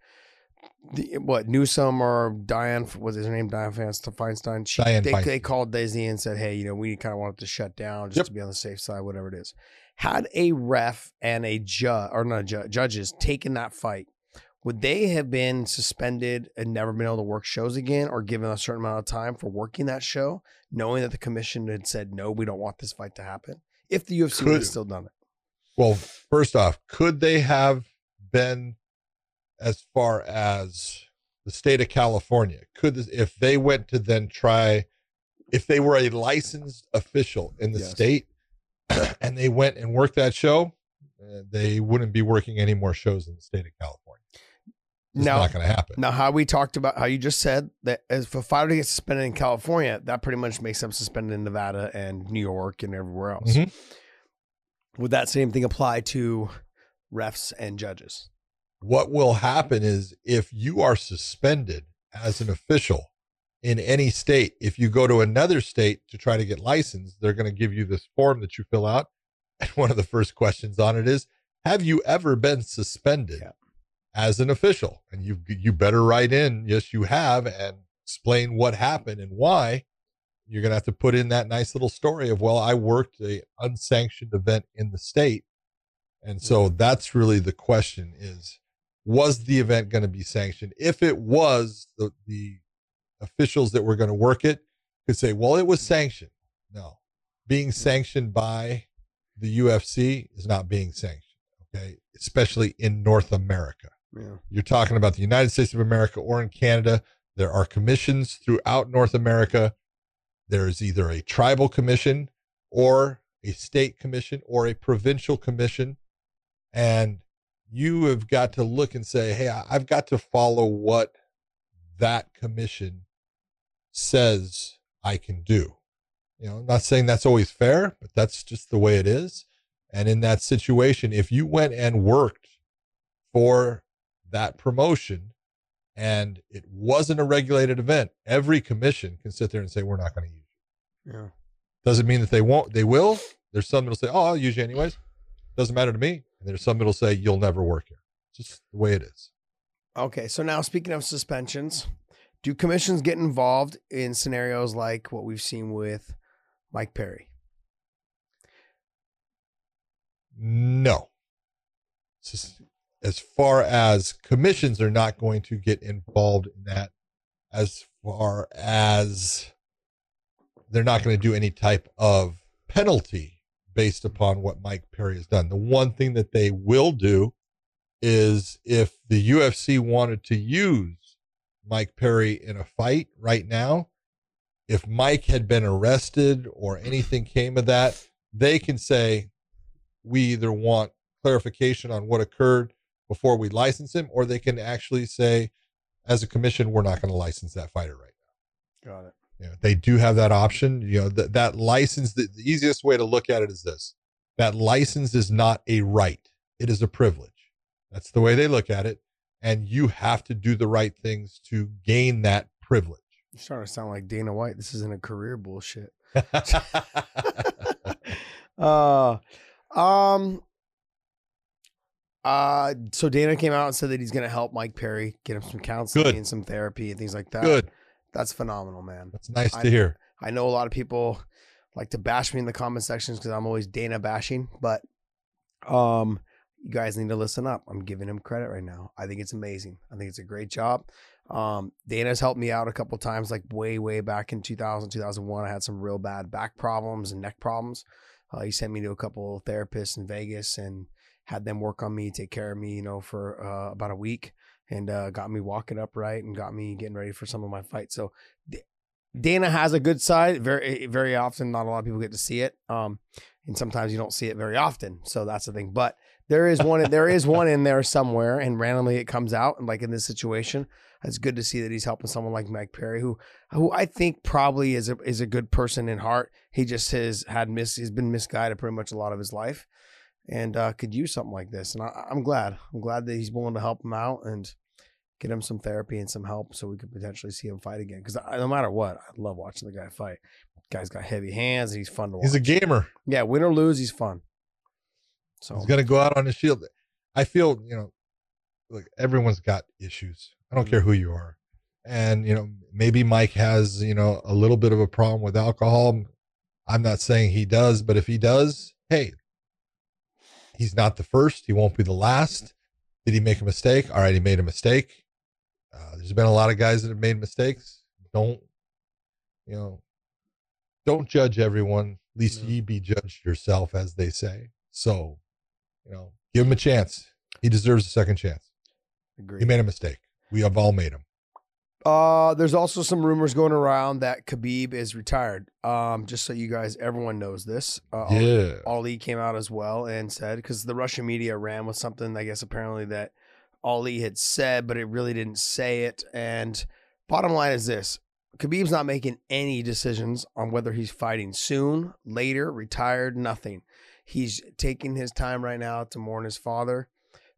the, what Newsom or Diane was his name Dianne Feinstein. She, Dianne they, Feinstein. they called Daisy and said, "Hey, you know, we kind of want it to shut down just Yep. to be on the safe side, whatever it is." Had a ref and a judge or not ju- judges taken that fight, would they have been suspended and never been able to work shows again, or given a certain amount of time for working that show, knowing that the commission had said, "No, we don't want this fight to happen"? If the UFC Could- have still done it, Well, first off, could they have been as far as the state of California? Could this, if they went to then try, if they were a licensed official in the Yes. state, and they went and worked that show, uh, they wouldn't be working any more shows in the state of California. It's Now- not going to happen. Now, how we talked about how you just said that if a fighter gets suspended in California, that pretty much makes them suspended in Nevada and New York and everywhere else. Mhm. Would that same thing apply to refs and judges? what will happen is if you are suspended as an official in any state, if you go to another state to try to get licensed, they're going to give you this form that you fill out. And one of the first questions on it is, have you ever been suspended Yeah. as an official? And you you better write in, yes, you have, and explain what happened and why. You're going to have to put in that nice little story of, well, I worked a unsanctioned event in the state. And so mm-hmm. that's really the question is, was the event going to be sanctioned? If it was, the, the officials that were going to work it could say, well, it was sanctioned. No, being mm-hmm. sanctioned by the UFC is not being sanctioned. Okay. Especially in North America. Yeah. You're talking about the United States of America or in Canada. There are commissions throughout North America. There is either a tribal commission or a state commission or a provincial commission. And you have got to look and say, hey, I've got to follow what that commission says I can do. You know, I'm not saying that's always fair, but that's just the way it is. And in that situation, if you went and worked for that promotion and it wasn't a regulated event, every commission can sit there and say, we're not going to. Yeah. Doesn't mean that they won't, they will. There's some that'll say, oh, I'll use you anyways. Doesn't matter to me. And there's some that'll say, you'll never work here. It's just the way it is. Okay. So now, speaking of suspensions, do commissions get involved in scenarios like what we've seen with Mike Perry? No. Just- as far as commissions are not going to get involved in that, as far as they're not going to do any type of penalty based upon what Mike Perry has done. The one thing that they will do is if the UFC wanted to use Mike Perry in a fight right now, if Mike had been arrested or anything came of that, they can say, we either want clarification on what occurred before we license him, or they can actually say, as a commission, we're not going to license that fighter right now. Got it. You know, they do have that option. You know, that that license, the, the easiest way to look at it is this that license is not a right, it is a privilege. That's the way they look at it. And you have to do the right things to gain that privilege. You're starting to sound like Dana White. This isn't a career bullshit. Uh, um, uh, so Dana came out and said that he's going to help Mike Perry get him some counseling Good. and some therapy and things like that. Good. That's phenomenal, man. That's nice I- to hear. I know a lot of people like to bash me in the comment sections because I'm always Dana bashing, but um, you guys need to listen up. I'm giving him credit right now. I think it's amazing. I think it's a great job. Um, Dana's helped me out a couple times, like way, way back in 2000, 2001. I had some real bad back problems and neck problems. Uh, he sent me to a couple of therapists in Vegas and had them work on me, take care of me, you know, for uh, about a week and uh, got me walking upright and got me getting ready for some of my fights. So Dana has a good side. Very, very often, not a lot of people get to see it. Um, and sometimes you don't see it very often. So that's the thing. But there is one. there is one in there somewhere, and randomly it comes out. And like in this situation, it's good to see that he's helping someone like Mike Perry, who, who I think probably is a is a good person in heart. He just has had mis. He's been misguided pretty much a lot of his life, and uh, could use something like this. And I, I'm glad. I'm glad that he's willing to help him out and get him some therapy and some help so we could potentially see him fight again. Because no matter what, I love watching the guy fight. Guy's got heavy hands and he's fun to watch. He's a gamer. yeah, win or lose, he's fun. So He's to go out on his shield. I feel, you know, like everyone's got issues. I don't care who you are. And, you know, maybe Mike has, you know, a little bit of a problem with alcohol. I'm not saying he does, but if he does, hey, he's not the first. He won't be the last. Did he make a mistake? All right, he made a mistake. Uh, there's been a lot of guys that have made mistakes. Don't, you know, don't judge everyone. At least No. ye be judged yourself, as they say. So, you know, give him a chance. He deserves a second chance. Agreed. He made a mistake. We have all made them. Uh, there's also some rumors going around that Khabib is retired. Um, just so you guys, everyone knows this. Uh, Ali- Yeah. Ali came out as well and said because the Russian media ran with something, I guess apparently that Ali had said, but it really didn't say it. And bottom line is this: Khabib's not making any decisions on whether he's fighting soon, later, retired, nothing. He's taking his time right now to mourn his father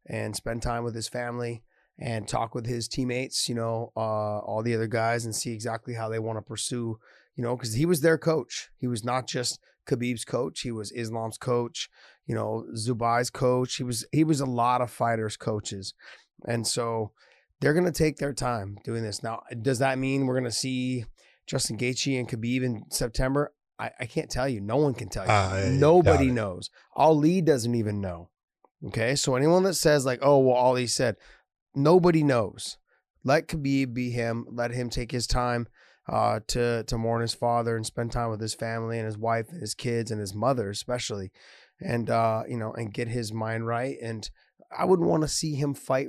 and spend time with his family and talk with his teammates, you know, uh, all the other guys and see exactly how they want to pursue, you know, because he was their coach. He was not just Khabib's coach. He was Islam's coach, you know, Zubai's coach. He was he was a lot of fighters' coaches. And so they're gonna take their time doing this. Now, does that mean we're gonna see Justin Gaethje and Khabib in September? I, I can't tell you. No one can tell you. I Nobody knows. Ali doesn't even know. Okay. So anyone that says like, oh, well, Ali said, nobody knows. Let Khabib be him. Let him take his time uh, to to mourn his father and spend time with his family and his wife and his kids and his mother especially, and uh, you know, and get his mind right. And I wouldn't want to see him fight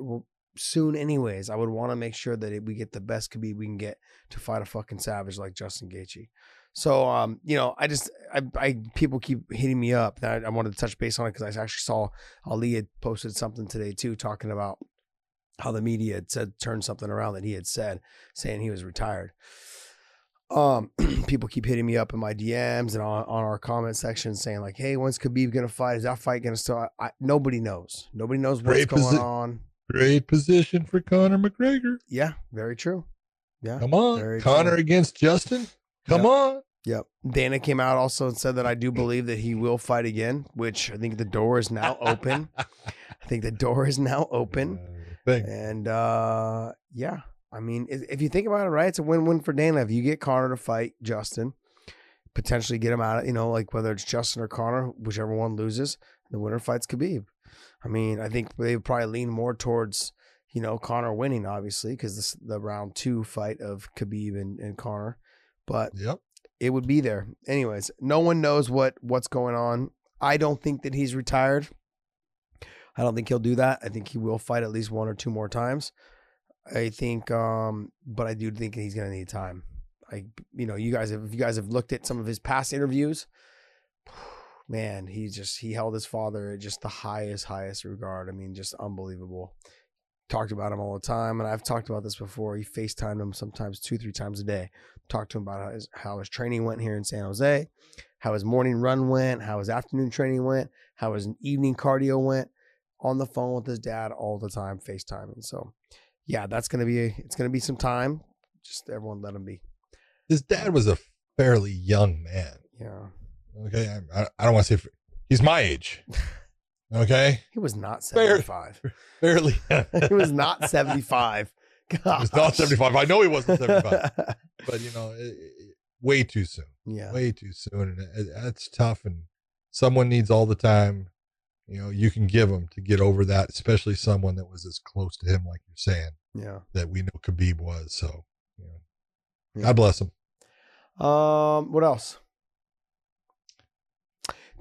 soon, anyways. I would want to make sure that we get the best Khabib we can get to fight a fucking savage like Justin Gaethje. So, um, you know, I just, I, I, people keep hitting me up. That I, I wanted to touch base on it because I actually saw Ali had posted something today too, talking about how the media had said turned something around that he had said, saying he was retired. Um, people keep hitting me up in my DMs and on, on our comment section saying like, "Hey, when's Khabib gonna fight? Is that fight gonna start?" I, nobody knows. Nobody knows what's Great going posi- on. Great position for Conor McGregor. Yeah, very true. Yeah, Come on. Conor true. against Justin. Come Yep. on. Yep. Dana came out also and said that I do believe that he will fight again, which I think the door is now open. I think the door is now open. Thing. And uh yeah, I mean, if, if you think about it, right, it's a win-win for Dana. If you get Conor to fight Justin, potentially get him out, of, you know, like whether it's Justin or Conor, whichever one loses, the winner fights Khabib. I mean, I think they would probably lean more towards, you know, Conor winning, obviously, because this the round two fight of Khabib and, and Connor. But Yep. it would be there. Anyways, no one knows what what's going on. I don't think that he's retired. I don't think he'll do that. I think he will fight at least one or two more times. I think um but I do think he's going to need time. I you know, you guys have if you guys have looked at some of his past interviews, man, he just he held his father at just the highest highest regard. I mean, just unbelievable. Talked about him all the time, and I've talked about this before. He FaceTimed him sometimes two, three times a day talked to him about how his, how his training went here in San Jose, how his morning run went, how his afternoon training went, how his evening cardio went. On the phone with his dad all the time, FaceTime. And so, yeah, that's gonna be it's gonna be some time. Just everyone let him be. His dad was a fairly young man. Yeah, Okay. I, I- don't want to say he's my age. Okay. he was not Fair. seventy five. Fairly. he was not seventy five. He's not 75. I know he wasn't 75, but you know, it, it- way too soon. yeah, Way too soon. And it, that's tough. And someone needs all the time, you know, you can give him to get over that, especially someone that was as close to him, like you're saying, yeah. that we know Khabib was. So, you know, Yeah. God bless him. Um, what else?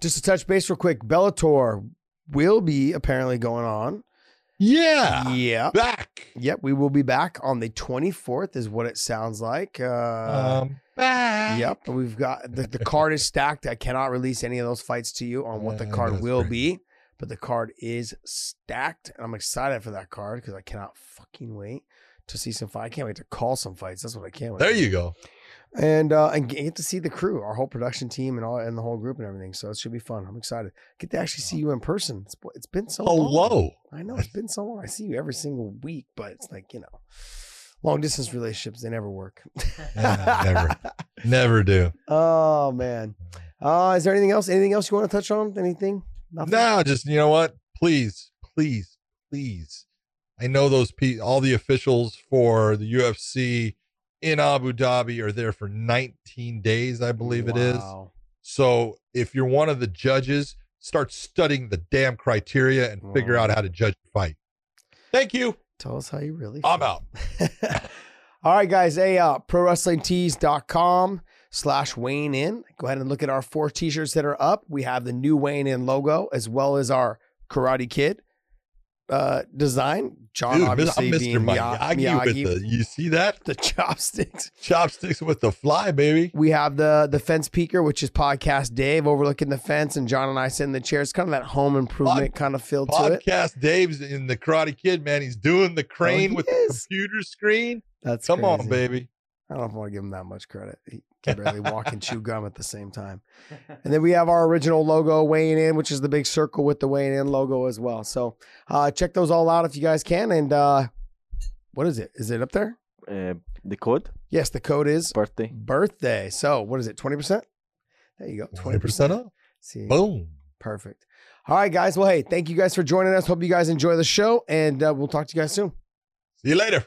Just to touch base real quick, Bellator will be apparently going on. Yeah. Yeah. Back. Yep, we will be back on the 24th, is what it sounds like. Uh, um, back. yep, we've got the, the card is stacked. I cannot release any of those fights to you on what the card will be, but the card is stacked. And I'm excited for that card because I cannot fucking wait to see some fight. I can't wait to call some fights. That's what I can't wait. There you go. and uh, and get to see the crew, our whole production team, and all and the whole group and everything. So it should be fun. I'm excited. Get to actually see you in person. It's, it's been so long. Hello. I know it's been so long. I see you every single week, but it's like you know, long distance relationships they never work. Yeah, never. Never do. oh man. Uh, is there anything else? Anything else you want to touch on? Anything? Nothing? No, just you know what? Please, please, please. I know those pe- all the officials for the UFC in Abu Dhabi are there for 19 days, I believe it is. So if you're one of the judges, start studying the damn criteria and figure out how to judge a fight. Thank you. Tell us how you really I'm out. All right, guys. Hey, uh, prowrestlingtees.com slash Weighing In. Go ahead and look at our four t-shirts that are up. We have the new Weighing In logo as well as our Karate Kid uh, design. John, Dude, obviously, I'm Mr. being Miya- Miyagi, Miyagi, with the, you see that? the chopsticks. Chopsticks with the fly, baby. We have the the fence peaker, which is podcast Dave overlooking the fence, and John and I sit in the chairs. Kind of that home improvement kind of feel to it. Podcast Dave's in the Karate Kid, man. He's doing the crane he with is. the computer screen. That's Come on, baby. I don't know if I want to give him that much credit. He can barely walk and chew gum at the same time. And then we have our original logo weighing in, which is the big circle with the weighing in logo as well. So uh, check those all out if you guys can. And uh, what is it? Is it up there? Uh, the code Yes, the code is birthday. birthday. So what is it? 20%? There you go. 20% off. See, Boom. perfect. All right, guys. Well, hey, thank you guys for joining us. Hope you guys enjoy the show, and uh, we'll talk to you guys soon. See you later.